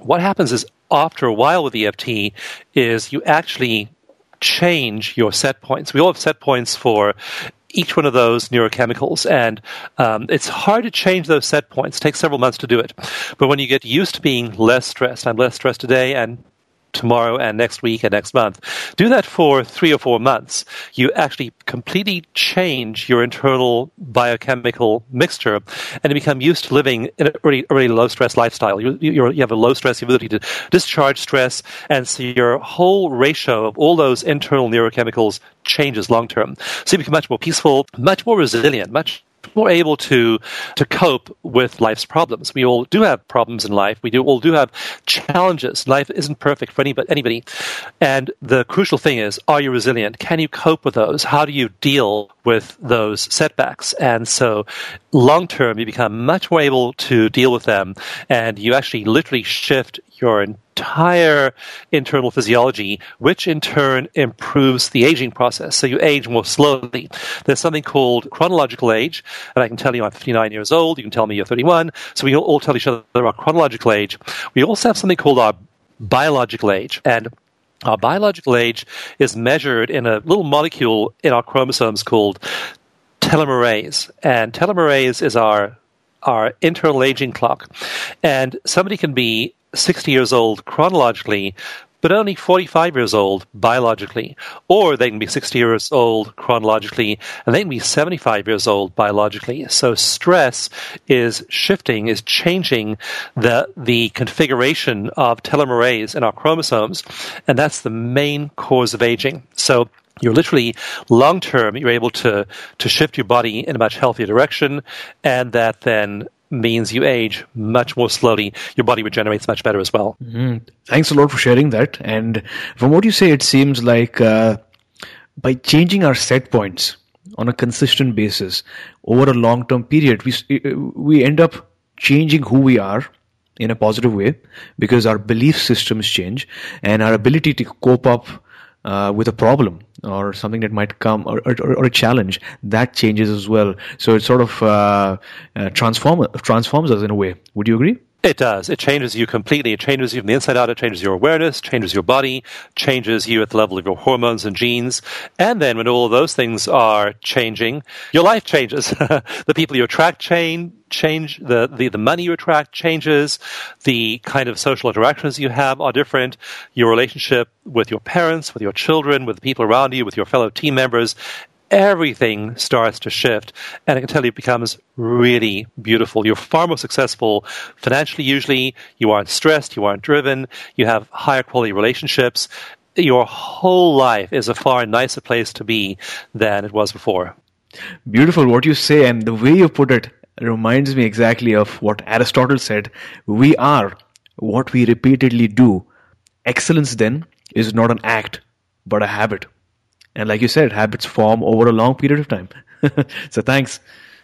what happens is after a while with EFT is you actually change your set points. We all have set points for each one of those neurochemicals, and um, it's hard to change those set points. It takes several months to do it. But when you get used to being less stressed, I'm less stressed today, and tomorrow and next week and next month. Do that for three or four months. You actually completely change your internal biochemical mixture and you become used to living in a really, really low stress lifestyle. You, you have a low stress ability to discharge stress, and so your whole ratio of all those internal neurochemicals changes long term. So you become much more peaceful, much more resilient, much more able to to cope with life's problems. We all do have problems in life. We do all do have challenges. Life isn't perfect for anybody, anybody. And the crucial thing is, are you resilient? Can you cope with those? How do you deal with those setbacks? And so, long term, you become much more able to deal with them, and you actually literally shift your entire internal physiology, which in turn improves the aging process. So you age more slowly. There's something called chronological age, and I can tell you I'm 59 years old. You can tell me you're 31. So we all tell each other our chronological age. We also have something called our biological age. And our biological age is measured in a little molecule in our chromosomes called telomerase. And telomerase is our our internal aging clock. And somebody can be 60 years old chronologically, but only 45 years old biologically. Or they can be 60 years old chronologically, and they can be 75 years old biologically. So stress is shifting, is changing the, the configuration of telomerase in our chromosomes, and that's the main cause of aging. So you're literally long term you're able to to shift your body in a much healthier direction and that then means you age much more slowly. Your body regenerates much better as well. Mm-hmm. thanks a lot for sharing that. And from what you say it seems like uh, by changing our set points on a consistent basis over a long term period we we end up changing who we are in a positive way because our belief systems change and our ability to cope up uh, with a problem or something that might come or, or, or, a challenge that changes as well. So it sort of uh, uh, transform, transforms us in a way. Would you agree it does. It changes you completely. It changes you from the inside out. It changes your awareness, changes your body, changes you at the level of your hormones and genes. And then when all of those things are changing, your life changes. the people you attract change, change the, the, the money you attract changes the kind of social interactions you have are different your relationship with your parents with your children with the people around you with your fellow team members everything starts to shift. And I can tell you it becomes really beautiful. You're far more successful financially, usually. You aren't stressed. You aren't driven. You have higher quality relationships. Your whole life is a far nicer place to be than it was before. Beautiful what you say, and the way you put it reminds me exactly of what Aristotle said. We are what we repeatedly do. Excellence, then, is not an act, but a habit. And like you said, habits form over a long period of time. so thanks.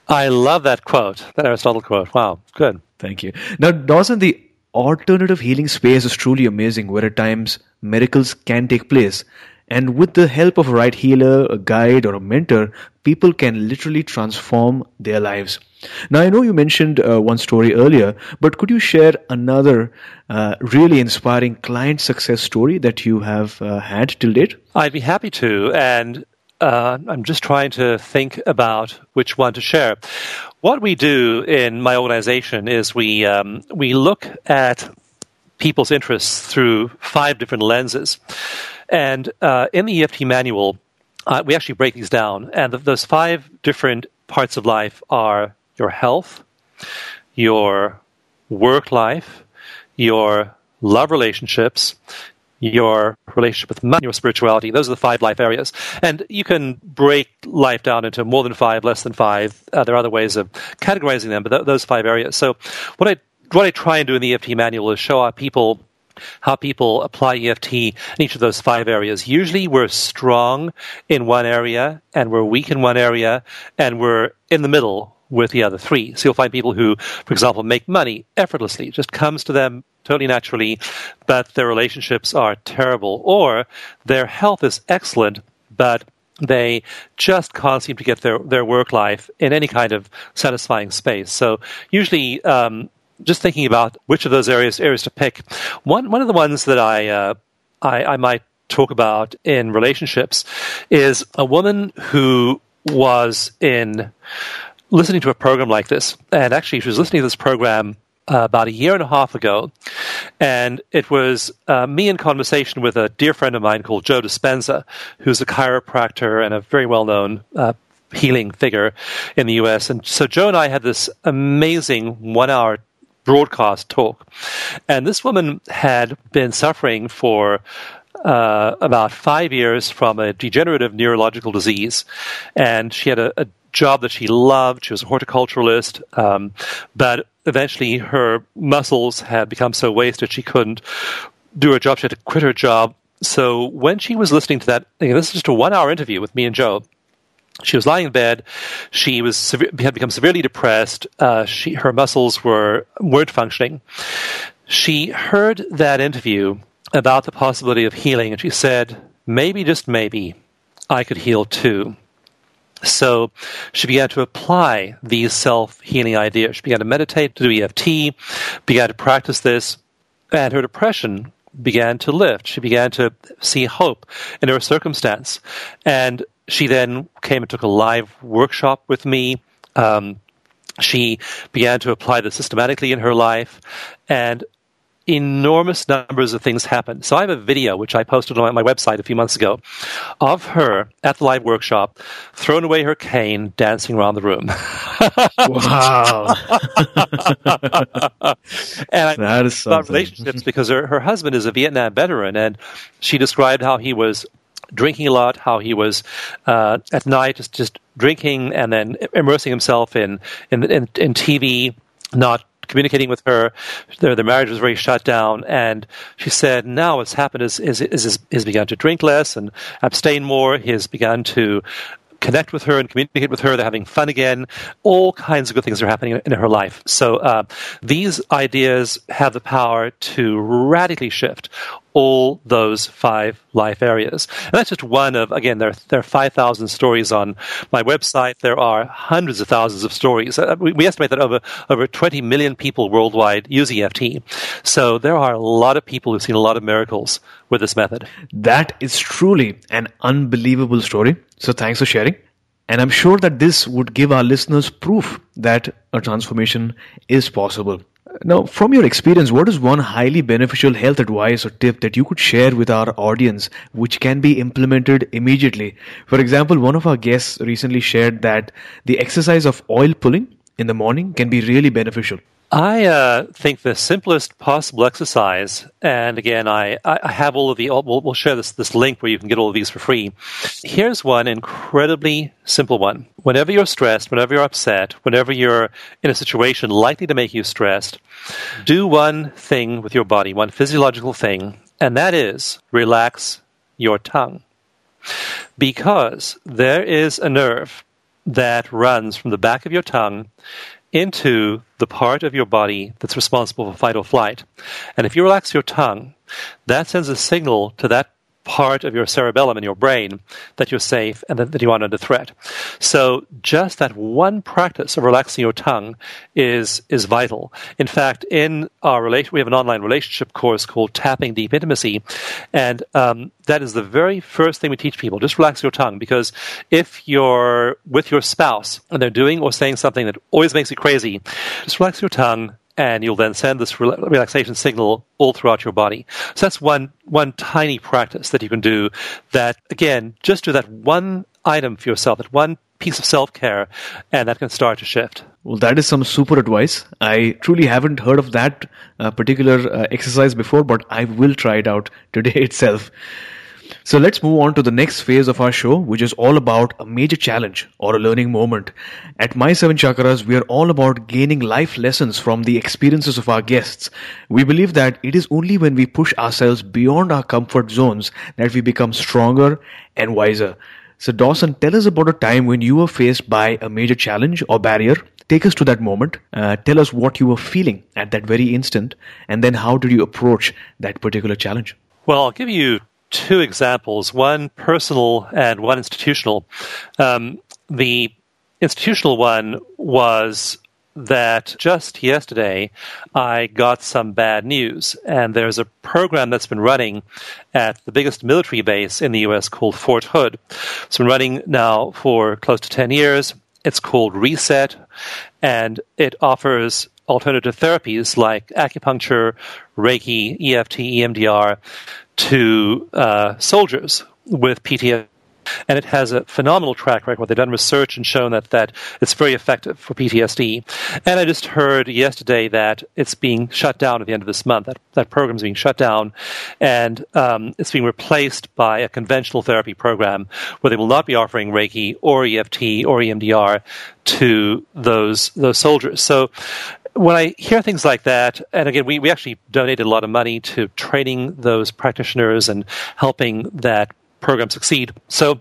I love that quote, that Aristotle quote. Wow, good. Thank you. Now, Dawson, the alternative healing space is truly amazing, where at times miracles can take place. And with the help of a right healer, a guide, or a mentor, people can literally transform their lives. Now, I know you mentioned uh, one story earlier, but could you share another uh, really inspiring client success story that you have uh, had till date? I'd be happy to. And uh, I'm just trying to think about which one to share. What we do in my organization is we um, we look at people's interests through five different lenses, and uh, in the EFT manual, uh, we actually break these down. And those five different parts of life are your health, your work life, your love relationships, your relationship with money, your spirituality. Those are the five life areas. And you can break life down into more than five, less than five. Uh, there are other ways of categorizing them, but th- those five areas. So what I what I try and do in the EFT manual is show our people how people apply EFT in each of those five areas. Usually we're strong in one area and we're weak in one area and we're in the middle with the other three. So you'll find people who, for example, make money effortlessly. It just comes to them totally naturally, but their relationships are terrible. Or their health is excellent, but they just can't seem to get their, their work life in any kind of satisfying space. So usually, um, just thinking about which of those areas areas to pick. One one of the ones that I uh, I, I might talk about in relationships is a woman who was in listening to a program like this, and actually she was listening to this program uh, about a year and a half ago, and it was uh, me in conversation with a dear friend of mine called Joe Dispenza, who's a chiropractor and a very well known uh, healing figure in the U.S. And so Joe and I had this amazing one hour broadcast talk, and this woman had been suffering for uh, about five years from a degenerative neurological disease, and she had a, a job that she loved. She was a horticulturalist, um, but eventually her muscles had become so wasted she couldn't do her job. She had to quit her job. So when she was listening to that, again, this is just a one-hour interview with me and Joe. She was lying in bed. She was had become severely depressed. Uh, she her muscles were weren't functioning. She heard that interview about the possibility of healing, and she said, "Maybe, just maybe, I could heal too." So she began to apply these self healing ideas. She began to meditate, to do EFT, began to practice this, and her depression began to lift. She began to see hope in her circumstance. And she then came and took a live workshop with me. Um, she began to apply this systematically in her life. And enormous numbers of things happened. So I have a video which I posted on my website a few months ago of her at the live workshop, throwing away her cane, dancing around the room. wow! and I that is about relationships because her, her husband is a Vietnam veteran, and she described how he was drinking a lot, how he was uh, at night just, just drinking and then immersing himself in in, in, in TV, not communicating with her. Their, their marriage was very shut down, and she said now what's happened is is is he's begun to drink less and abstain more. He has begun to connect with her and communicate with her. They're having fun again. All kinds of good things are happening in her life. So uh, these ideas have the power to radically shift all those five life areas. And that's just one of, again, there, there are 5,000 stories on my website. There are hundreds of thousands of stories. Uh, we, we, estimate that over, over 20 million people worldwide use EFT. So there are a lot of people who've seen a lot of miracles with this method. That is truly an unbelievable story. So thanks for sharing. And I'm sure that this would give our listeners proof that a transformation is possible. Now, from your experience, what is one highly beneficial health advice or tip that you could share with our audience which can be implemented immediately? For example, one of our guests recently shared that the exercise of oil pulling in the morning can be really beneficial. I uh, think the simplest possible exercise, and again, I, I have all of the, we'll, we'll share this, this link where you can get all of these for free. Here's one incredibly simple one. Whenever you're stressed, whenever you're upset, whenever you're in a situation likely to make you stressed, do one thing with your body, one physiological thing, and that is relax your tongue. Because there is a nerve that runs from the back of your tongue into the part of your body that's responsible for fight or flight. And if you relax your tongue, that sends a signal to that part of your cerebellum in your brain that you're safe and that, you aren't under threat. So just that one practice of relaxing your tongue is is vital. In fact, in our relation, we have an online relationship course called Tapping Deep Intimacy, and um, that is the very first thing we teach people. Just relax your tongue because if you're with your spouse and they're doing or saying something that always makes you crazy, just relax your tongue and you'll then send this relaxation signal all throughout your body. So that's one one tiny practice that you can do. That again, just do that one item for yourself, that one piece of self care, and that can start to shift. Well, that is some super advice. I truly haven't heard of that uh, particular uh, exercise before, but I will try it out today itself. So let's move on to the next phase of our show, which is all about a major challenge or a learning moment. At My Seven Chakras, we are all about gaining life lessons from the experiences of our guests. We believe that it is only when we push ourselves beyond our comfort zones that we become stronger and wiser. So Dawson, tell us about a time when you were faced by a major challenge or barrier. Take us to that moment. Uh, tell us what you were feeling at that very instant, and then how did you approach that particular challenge? Well, I'll give you two examples, one personal and one institutional. Um, the institutional one was that just yesterday I got some bad news, and there's a program that's been running at the biggest military base in the U.S. called Fort Hood. It's been running now for close to 10 years. It's called Reset, and it offers alternative therapies like acupuncture, Reiki, EFT, EMDR, to uh, soldiers with PTSD. And it has a phenomenal track record. They've done research and shown that, that it's very effective for PTSD. And I just heard yesterday that it's being shut down at the end of this month. That, that program is being shut down and um, it's being replaced by a conventional therapy program where they will not be offering Reiki or EFT or EMDR to those, those soldiers. So when I hear things like that, and again, we, we actually donated a lot of money to training those practitioners and helping that program succeed. So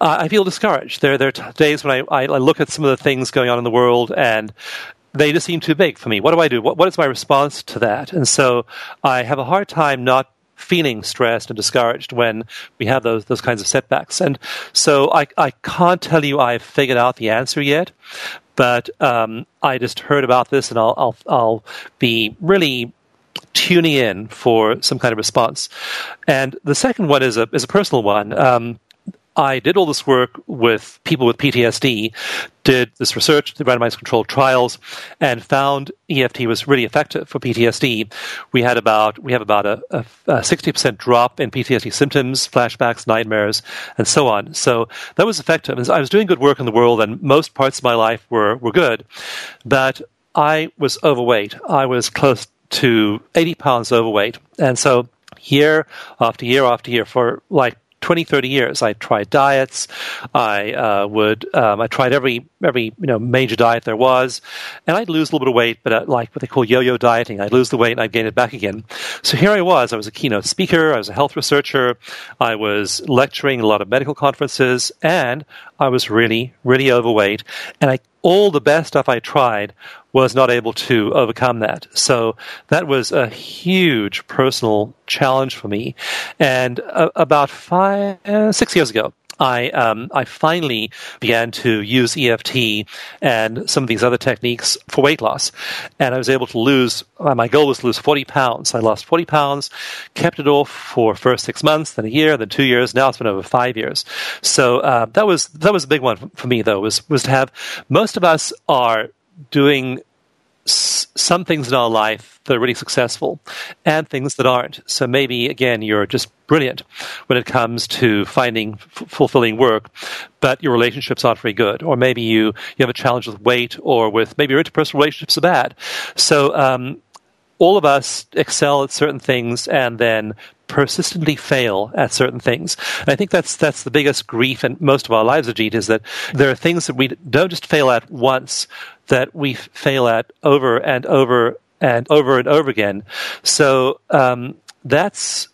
uh, I feel discouraged. There, there are t- days when I, I, I, look at some of the things going on in the world and they just seem too big for me. What do I do? What, what is my response to that? And so I have a hard time not feeling stressed and discouraged when we have those those kinds of setbacks. And so I, I can't tell you I've figured out the answer yet, but um, I just heard about this, and I'll, I'll, I'll be really tuning in for some kind of response. And the second one is a is a personal one. Um, I did all this work with people with PTSD, did this research, the randomized controlled trials, and found EFT was really effective for PTSD. We had about we have about a sixty percent drop in PTSD symptoms, flashbacks, nightmares, and so on. So that was effective. I was doing good work in the world, and most parts of my life were were good, but I was overweight. I was close to eighty pounds overweight, and so year after year after year for like 20, 30 years. I tried diets. I uh, would um, I tried every every you know major diet there was, and I'd lose a little bit of weight, but uh, like what they call yo-yo dieting, I'd lose the weight and I'd gain it back again. So here I was. I was a keynote speaker. I was a health researcher. I was lecturing a lot of medical conferences, and I was really really overweight. And I all the best stuff I tried was not able to overcome that. So that was a huge personal challenge for me. And uh, about five, uh, six years ago, I um, I finally began to use EFT and some of these other techniques for weight loss, and I was able to lose. Uh, my goal was to lose forty pounds. I lost forty pounds, kept it off for first six months, then a year, then two years. Now it's been over five years. So uh, that was that was a big one for me, though. Was was to have most of us are doing some things in our life that are really successful and things that aren't. So maybe, again, you're just brilliant when it comes to finding f- fulfilling work, but your relationships aren't very good. Or maybe you, you have a challenge with weight or with maybe your interpersonal relationships are bad. So, um, all of us excel at certain things and then persistently fail at certain things. And I think that's that's the biggest grief in most of our lives, Ajit, is that there are things that we don't just fail at once, that we fail at over and over and over and over again. So um, that's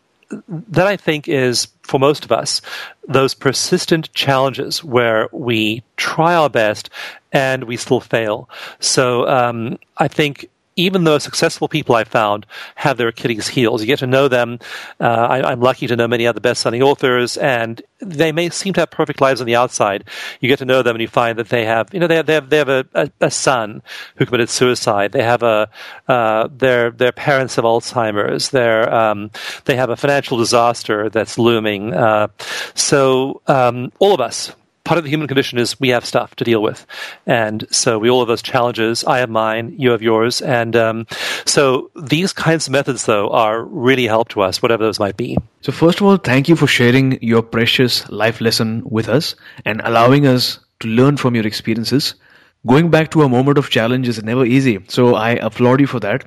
that I think is for most of us those persistent challenges where we try our best and we still fail. So um, I think even though successful people I've found have their Achilles heels. You get to know them. Uh, I, am lucky to know many other best-selling authors, and they may seem to have perfect lives on the outside. You get to know them, and you find that they have, you know, they have they have, they have a, a, a son who committed suicide. They have a uh, their their parents have Alzheimer's. Their um, they have a financial disaster that's looming. Uh, so um, all of us part of the human condition is we have stuff to deal with, and so we all have those challenges. I have mine, you have yours, and um, so these kinds of methods, though, are really help to us, whatever those might be. So first of all, thank you for sharing your precious life lesson with us and allowing us to learn from your experiences. Going back to a moment of challenge is never easy, so I applaud you for that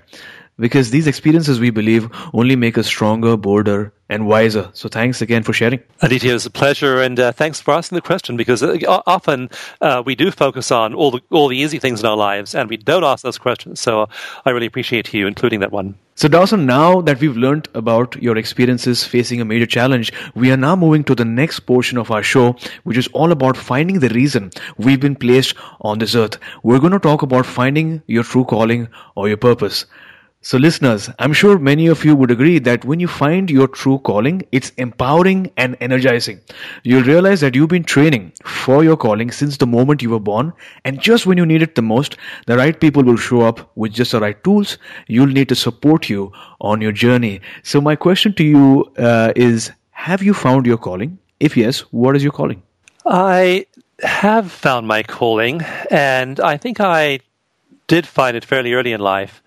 because these experiences we believe only make us stronger, bolder, and wiser. So thanks again for sharing. Aditya, was a pleasure, and uh, thanks for asking the question because uh, often uh, we do focus on all the all the easy things in our lives, and we don't ask those questions. So I really appreciate you including that one. So Dawson, now that we've learned about your experiences facing a major challenge, we are now moving to the next portion of our show, which is all about finding the reason we've been placed on this earth. We're going to talk about finding your true calling or your purpose. So, listeners, I'm sure many of you would agree that when you find your true calling, it's empowering and energizing. You'll realize that you've been training for your calling since the moment you were born, and just when you need it the most, the right people will show up with just the right tools you'll need to support you on your journey. So, my question to you uh, is Have you found your calling? If yes, what is your calling? I have found my calling, and I think I did find it fairly early in life.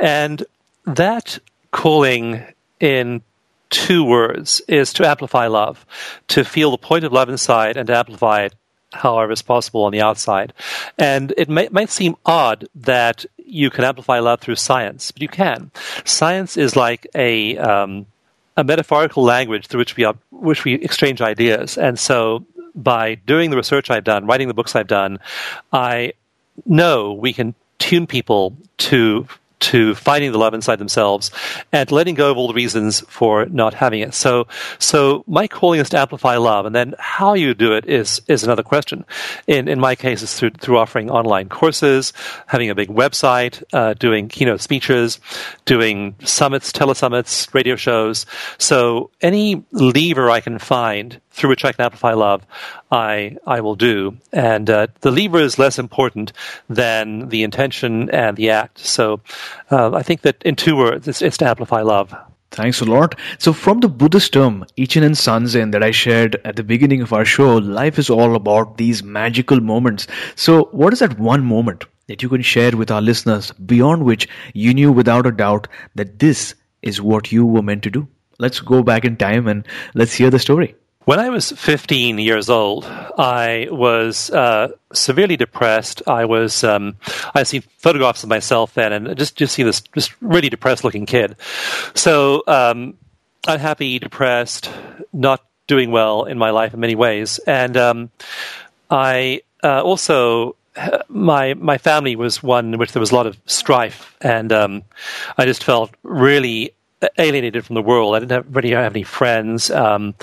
And that calling in two words is to amplify love, to feel the point of love inside and to amplify it however is possible on the outside. And it may, might seem odd that you can amplify love through science, but you can. Science is like a um, a metaphorical language through which we are, which we exchange ideas. And so, by doing the research I've done, writing the books I've done, I know we can tune people to to finding the love inside themselves and letting go of all the reasons for not having it. So, so my calling is to amplify love, and then how you do it is is another question. In in my case, it's through through offering online courses, having a big website, uh, doing keynote speeches, doing summits, telesummits, radio shows. So any lever I can find through which I can amplify love, I I will do. And uh, the lever is less important than the intention and the act. So uh, I think that in two words, it's, it's to amplify love. Thanks a lot. So, from the Buddhist term Ichinen Sanzen that I shared at the beginning of our show, life is all about these magical moments. So, what is that one moment that you can share with our listeners beyond which you knew without a doubt that this is what you were meant to do? Let's go back in time and let's hear the story. When I was 15 years old, I was uh, severely depressed. I was um, I see photographs of myself then, and just just see this just really depressed looking kid. So um, unhappy, depressed, not doing well in my life in many ways, and um, I uh, also my my family was one in which there was a lot of strife, and um, I just felt really alienated from the world. I didn't have, really have any friends. Um,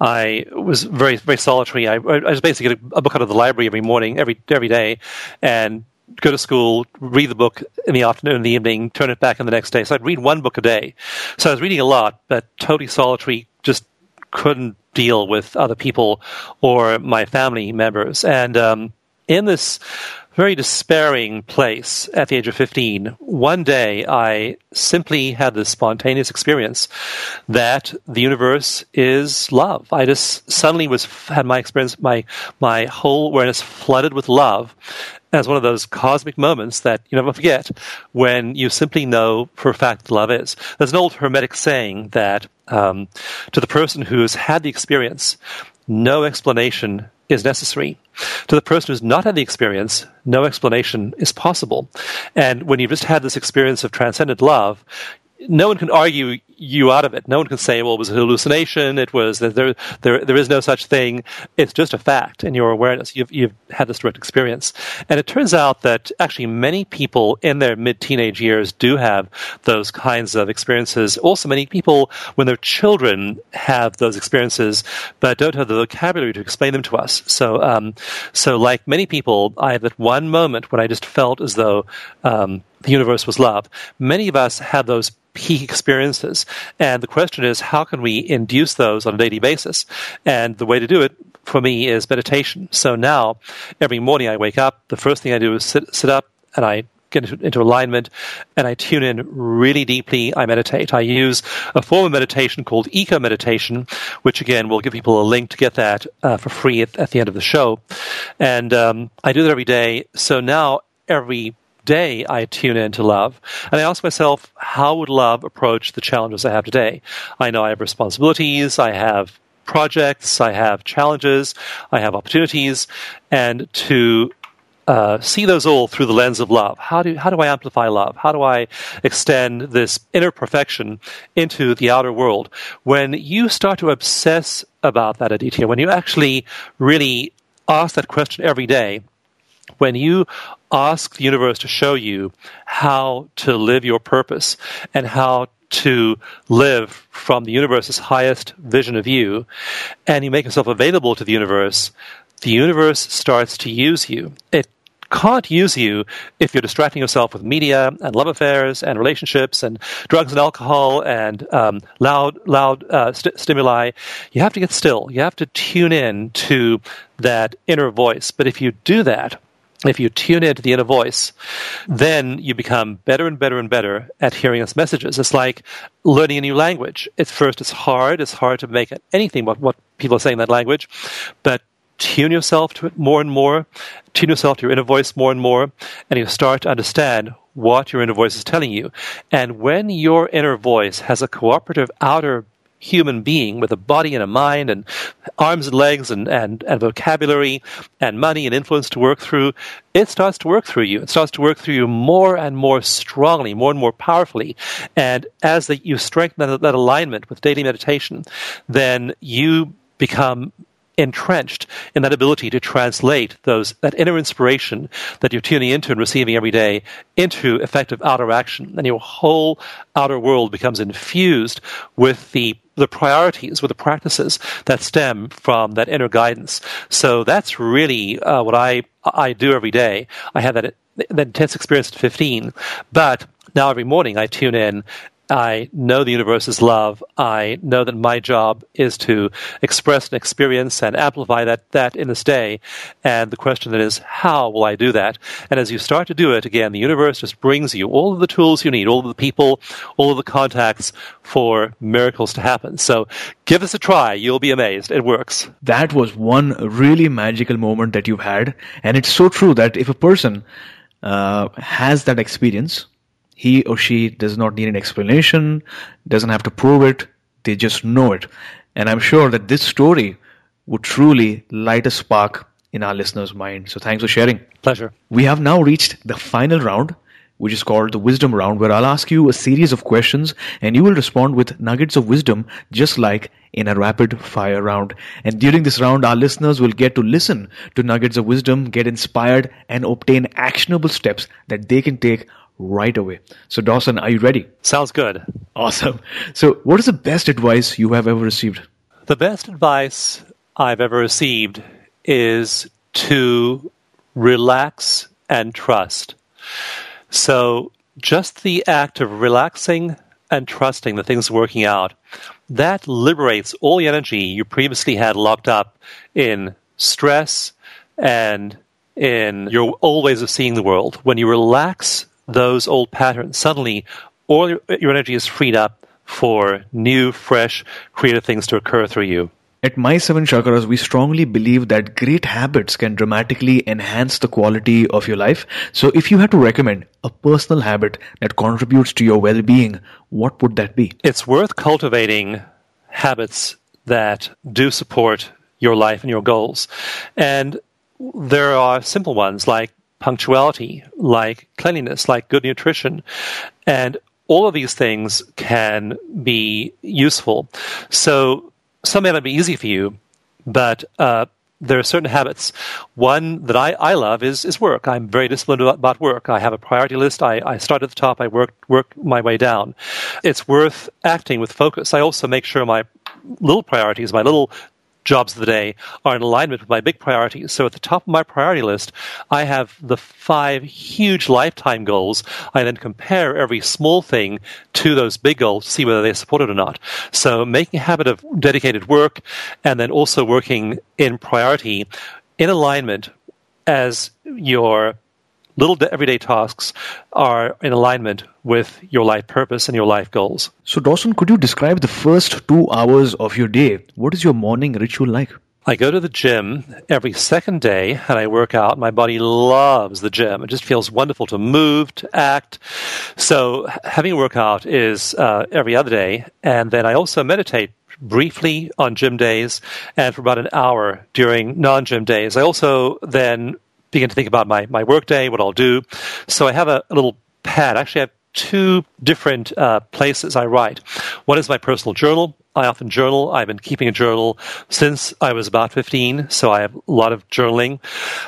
I was very very solitary. I, I was basically get a book out of the library every morning, every every day, and go to school, read the book in the afternoon, in the evening, turn it back in the next day. So I'd read one book a day. So I was reading a lot, but totally solitary. Just couldn't deal with other people or my family members, and um, in this very despairing place at the age of 15, one day I simply had this spontaneous experience that the universe is love. I just suddenly was had my experience, my my whole awareness flooded with love as one of those cosmic moments that you never forget when you simply know for a fact love is. There's an old Hermetic saying that um, to the person who's had the experience, no explanation is necessary. To the person who's not had the experience, no explanation is possible. And when you've just had this experience of transcendent love, no one can argue you out of it. No one can say, well, it was a hallucination. It was there, there, there is no such thing. It's just a fact in your awareness. You've, you've had this direct experience. And it turns out that actually many people in their mid teenage years do have those kinds of experiences. Also, many people, when they're children, have those experiences, but don't have the vocabulary to explain them to us. So, um, so like many people, I had that one moment when I just felt as though, um, the universe was love. Many of us have those peak experiences. And the question is, how can we induce those on a daily basis? And the way to do it for me is meditation. So now, every morning I wake up, the first thing I do is sit, sit up and I get into, alignment and I tune in really deeply. I meditate. I use a form of meditation called EcoMeditation, which again, we'll give people a link to get that uh, for free at, at, the end of the show. And um, I do that every day. So now every day I tune into love. And I ask myself, how would love approach the challenges I have today? I know I have responsibilities, I have projects, I have challenges, I have opportunities, and to uh, see those all through the lens of love. How do how do I amplify love? How do I extend this inner perfection into the outer world? When you start to obsess about that, Aditya, when you actually really ask that question every day, when you ask the universe to show you how to live your purpose and how to live from the universe's highest vision of you, and you make yourself available to the universe, the universe starts to use you. It can't use you if you're distracting yourself with media and love affairs and relationships and drugs and alcohol and um, loud, loud uh, st- stimuli. You have to get still. You have to tune in to that inner voice. But if you do that, if you tune into the inner voice, then you become better and better and better at hearing its messages. It's like learning a new language. At first, it's hard. It's hard to make anything what, what people are saying in that language. But tune yourself to it more and more, tune yourself to your inner voice more and more, and you start to understand what your inner voice is telling you. And when your inner voice has a cooperative outer human being with a body and a mind and arms and legs and, and, and vocabulary and money and influence to work through, it starts to work through you. It starts to work through you more and more strongly, more and more powerfully. And as the, you strengthen that, that alignment with daily meditation, then you become entrenched in that ability to translate those that inner inspiration that you're tuning into and receiving every day into effective outer action. And your whole outer world becomes infused with the the priorities with the practices that stem from that inner guidance. So that's really uh, what i i do every day. I have that that intense experience at 15 but now every morning i tune in I know the universe is love. I know that my job is to express and experience and amplify that, that in this day. And the question then is, how will I do that? And as you start to do it, again, the universe just brings you all of the tools you need, all of the people, all of the contacts for miracles to happen. So give this a try. You'll be amazed. It works. That was one really magical moment that you've had. And it's so true that if a person uh, has that experience, he or she does not need an explanation, doesn't have to prove it, they just know it. And I'm sure that this story would truly light a spark in our listeners' mind. So thanks for sharing. Pleasure. We have now reached the final round, which is called the wisdom round, where I'll ask you a series of questions and you will respond with nuggets of wisdom, just like in a rapid fire round. And during this round, our listeners will get to listen to nuggets of wisdom, get inspired, and obtain actionable steps that they can take right away. So, Dawson, are you ready? Sounds good. Awesome. So, what is the best advice you have ever received? The best advice I've ever received is to relax and trust. So, just the act of relaxing and trusting that things are working out, that liberates all the energy you previously had locked up in stress and in your old ways of seeing the world. When you relax those old patterns, suddenly all your, your energy is freed up for new, fresh, creative things to occur through you. At My Seven Chakras, we strongly believe that great habits can dramatically enhance the quality of your life. So, if you had to recommend a personal habit that contributes to your well being, what would that be? It's worth cultivating habits that do support your life and your goals. And there are simple ones like punctuality, like cleanliness, like good nutrition. And all of these things can be useful. So some may not be easy for you, but uh, there are certain habits. One that I, I love is, is work. I'm very disciplined about, about work. I have a priority list. I, I start at the top. I work, work my way down. It's worth acting with focus. I also make sure my little priorities, my little jobs of the day are in alignment with my big priorities. So at the top of my priority list, I have the five huge lifetime goals. I then compare every small thing to those big goals to see whether they're supported or not. So making a habit of dedicated work and then also working in priority in alignment as your little everyday tasks are in alignment with your life purpose and your life goals. So, Dawson, could you describe the first two hours of your day? What is your morning ritual like? I go to the gym every second day and I work out. My body loves the gym. It just feels wonderful to move, to act. So having a workout is uh, every other day. And then I also meditate briefly on gym days and for about an hour during non gym days. I also then begin to think about my, my workday, what I'll do. So I have a, a little pad. Actually, I have two different uh, places I write. One is my personal journal. I often journal. I've been keeping a journal since I was about 15, so I have a lot of journaling.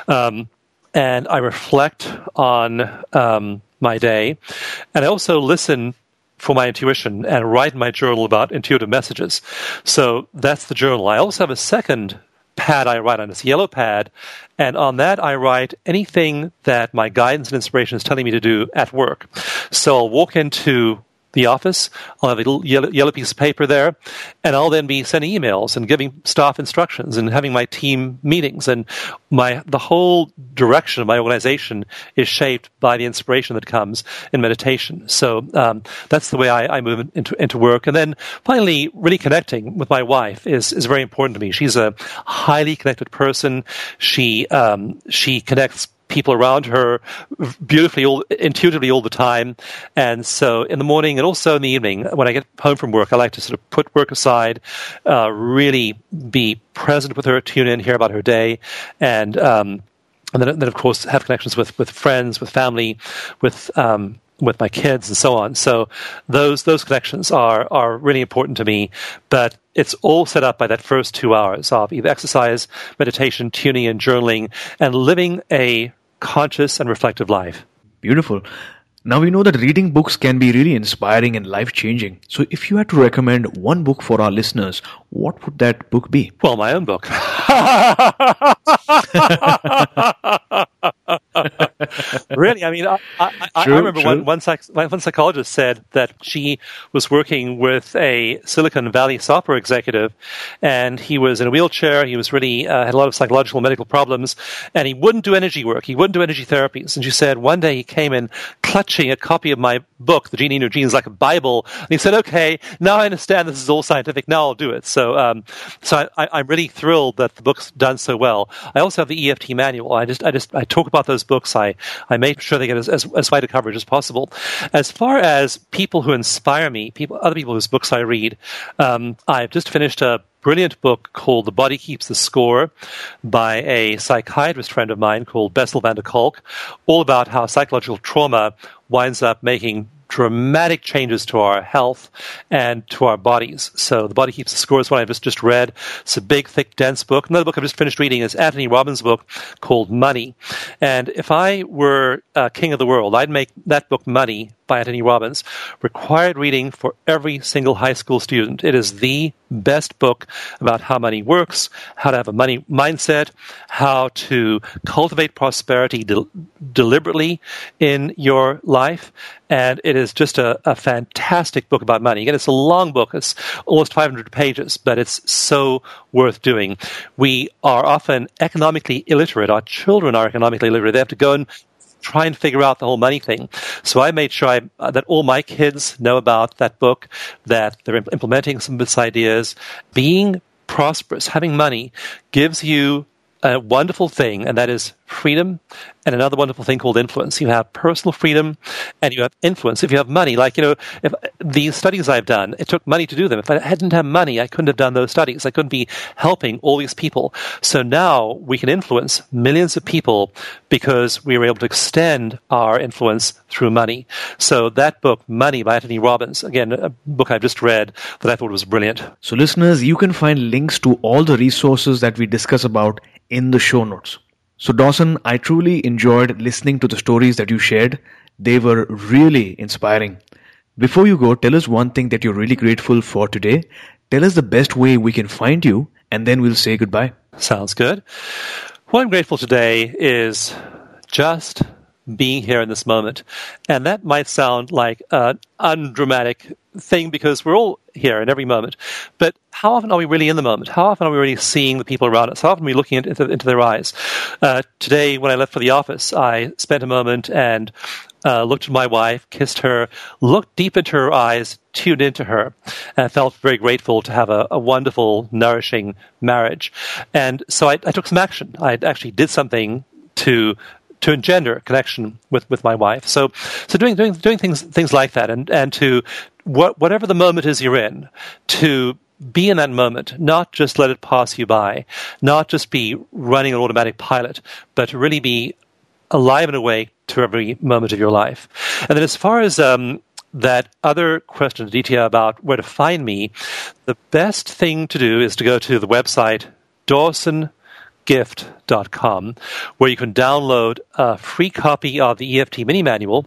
Um, and I reflect on um, my day. And I also listen for my intuition and write in my journal about intuitive messages. So that's the journal. I also have a second pad I write on, this yellow pad, and on that I write anything that my guidance and inspiration is telling me to do at work. So I'll walk into the office. I'll have a little yellow, yellow, piece of paper there, and I'll then be sending emails and giving staff instructions and having my team meetings. And my the whole direction of my organization is shaped by the inspiration that comes in meditation. So um, that's the way I, I, move into into work. And then finally, really connecting with my wife is is very important to me. She's a highly connected person. She um, she connects people around her beautifully, all, intuitively all the time. And so in the morning and also in the evening, when I get home from work, I like to sort of put work aside, uh, really be present with her, tune in, hear about her day, and um, and then, then of course have connections with with friends, with family, with um, with my kids and so on. So those those connections are are really important to me. But it's all set up by that first two hours of either exercise, meditation, tuning in, journaling, and living a conscious and reflective life. Beautiful. Now we know that reading books can be really inspiring and life changing. So if you had to recommend one book for our listeners, what would that book be? Well, my own book. really, I mean, I, I, I remember one one, psych, one psychologist said that she was working with a Silicon Valley software executive, and he was in a wheelchair. He was really uh, had a lot of psychological medical problems, and he wouldn't do energy work. He wouldn't do energy therapies. And she said one day he came in clutching a copy of my book, The Genie in Your Genes, like a Bible, and he said, "Okay, now I understand this is all scientific. Now I'll do it." So, um, so I, I'm really thrilled that the book's done so well. I also have the EFT manual. I just, I just, I talk about those books. I, I make sure they get as, as, as wide a coverage as possible. As far as people who inspire me, people, other people whose books I read, um, I've just finished a brilliant book called The Body Keeps the Score by a psychiatrist friend of mine called Bessel van der Kolk, all about how psychological trauma winds up making dramatic changes to our health and to our bodies. So The Body Keeps the Score is one I've just, just read. It's a big, thick, dense book. Another book I've just finished reading is Anthony Robbins' book called Money. And if I were uh, king of the world, I'd make that book Money by Anthony Robbins, required reading for every single high school student. It is the best book about how money works, how to have a money mindset, how to cultivate prosperity de- deliberately in your life. And it is just a, a, fantastic book about money. Again, it's a long book. It's almost 500 pages, but it's so worth doing. We are often economically illiterate. Our children are economically illiterate. They have to go and try and figure out the whole money thing. So I made sure I, uh, that all my kids know about that book, that they're implementing some of its ideas. Being prosperous, having money, gives you a wonderful thing, and that is freedom and another wonderful thing called influence. You have personal freedom and you have influence. If you have money, like, you know, if these studies I've done, it took money to do them. If I hadn't had money, I couldn't have done those studies. I couldn't be helping all these people. So now we can influence millions of people because we were able to extend our influence through money. So that book, Money by Anthony Robbins, again, a book I've just read that I thought was brilliant. So listeners, you can find links to all the resources that we discuss about in the show notes. So, Dawson, I truly enjoyed listening to the stories that you shared. They were really inspiring. Before you go, tell us one thing that you're really grateful for today. Tell us the best way we can find you, and then we'll say goodbye. Sounds good. What I'm grateful today is just being here in this moment. And that might sound like an undramatic thing because we're all here in every moment. But how often are we really in the moment? How often are we really seeing the people around us? How often are we looking into, into their eyes? Uh, today, when I left for the office, I spent a moment and uh, looked at my wife, kissed her, looked deep into her eyes, tuned into her, and felt very grateful to have a, a wonderful, nourishing marriage. And so I, I took some action. I actually did something to to engender a connection with, with my wife. So, so doing, doing, doing things, things like that and, and to what, whatever the moment is you're in, to be in that moment, not just let it pass you by, not just be running an automatic pilot, but to really be alive and awake to every moment of your life. And then as far as um, that other question, Aditya, about where to find me, the best thing to do is to go to the website Dawson gift.com, where you can download a free copy of the EFT mini manual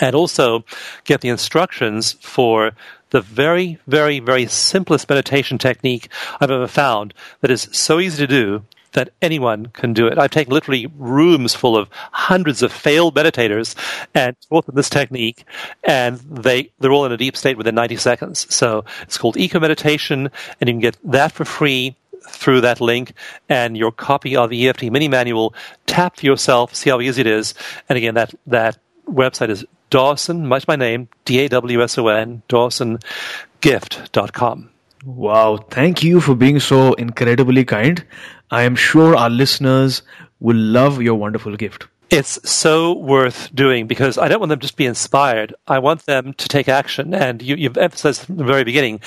and also get the instructions for the very, very, very simplest meditation technique I've ever found that is so easy to do that anyone can do it. I've taken literally rooms full of hundreds of failed meditators and taught them this technique, and they, they're all in a deep state within 90 seconds. So it's called EcoMeditation, and you can get that for free through that link and your copy of the EFT mini manual. Tap for yourself, see how easy it is. And again, that, that website is Dawson, much my name, D A W S O N, DawsonGift.com. Wow, thank you for being so incredibly kind. I am sure our listeners will love your wonderful gift. It's so worth doing because I don't want them just to be inspired. I want them to take action. And you, have emphasized from the very beginning,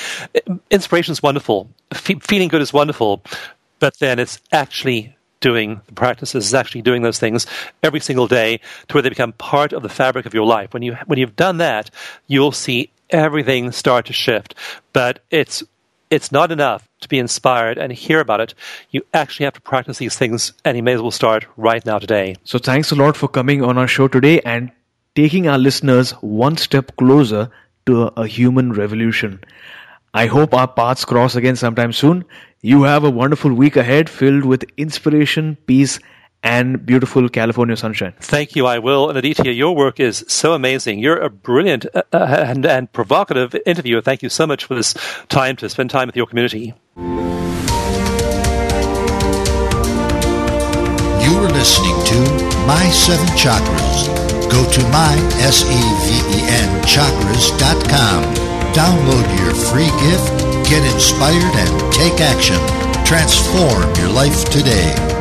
inspiration is wonderful, F- feeling good is wonderful, but then it's actually doing the practices, is actually doing those things every single day to where they become part of the fabric of your life. When you when you've done that, you'll see everything start to shift. But it's it's not enough to be inspired and hear about it. You actually have to practice these things, and you may as well start right now today. So, thanks a lot for coming on our show today and taking our listeners one step closer to a, a human revolution. I hope our paths cross again sometime soon. You have a wonderful week ahead filled with inspiration, peace, and beautiful California sunshine. Thank you, I will. And Aditya, your work is so amazing. You're a brilliant uh, uh, and, and provocative interviewer. Thank you so much for this time to spend time with your community. You were listening to My Seven Chakras. Go to my, S-E-V-E-N, chakras.com. Download your free gift, get inspired, and take action. Transform your life today.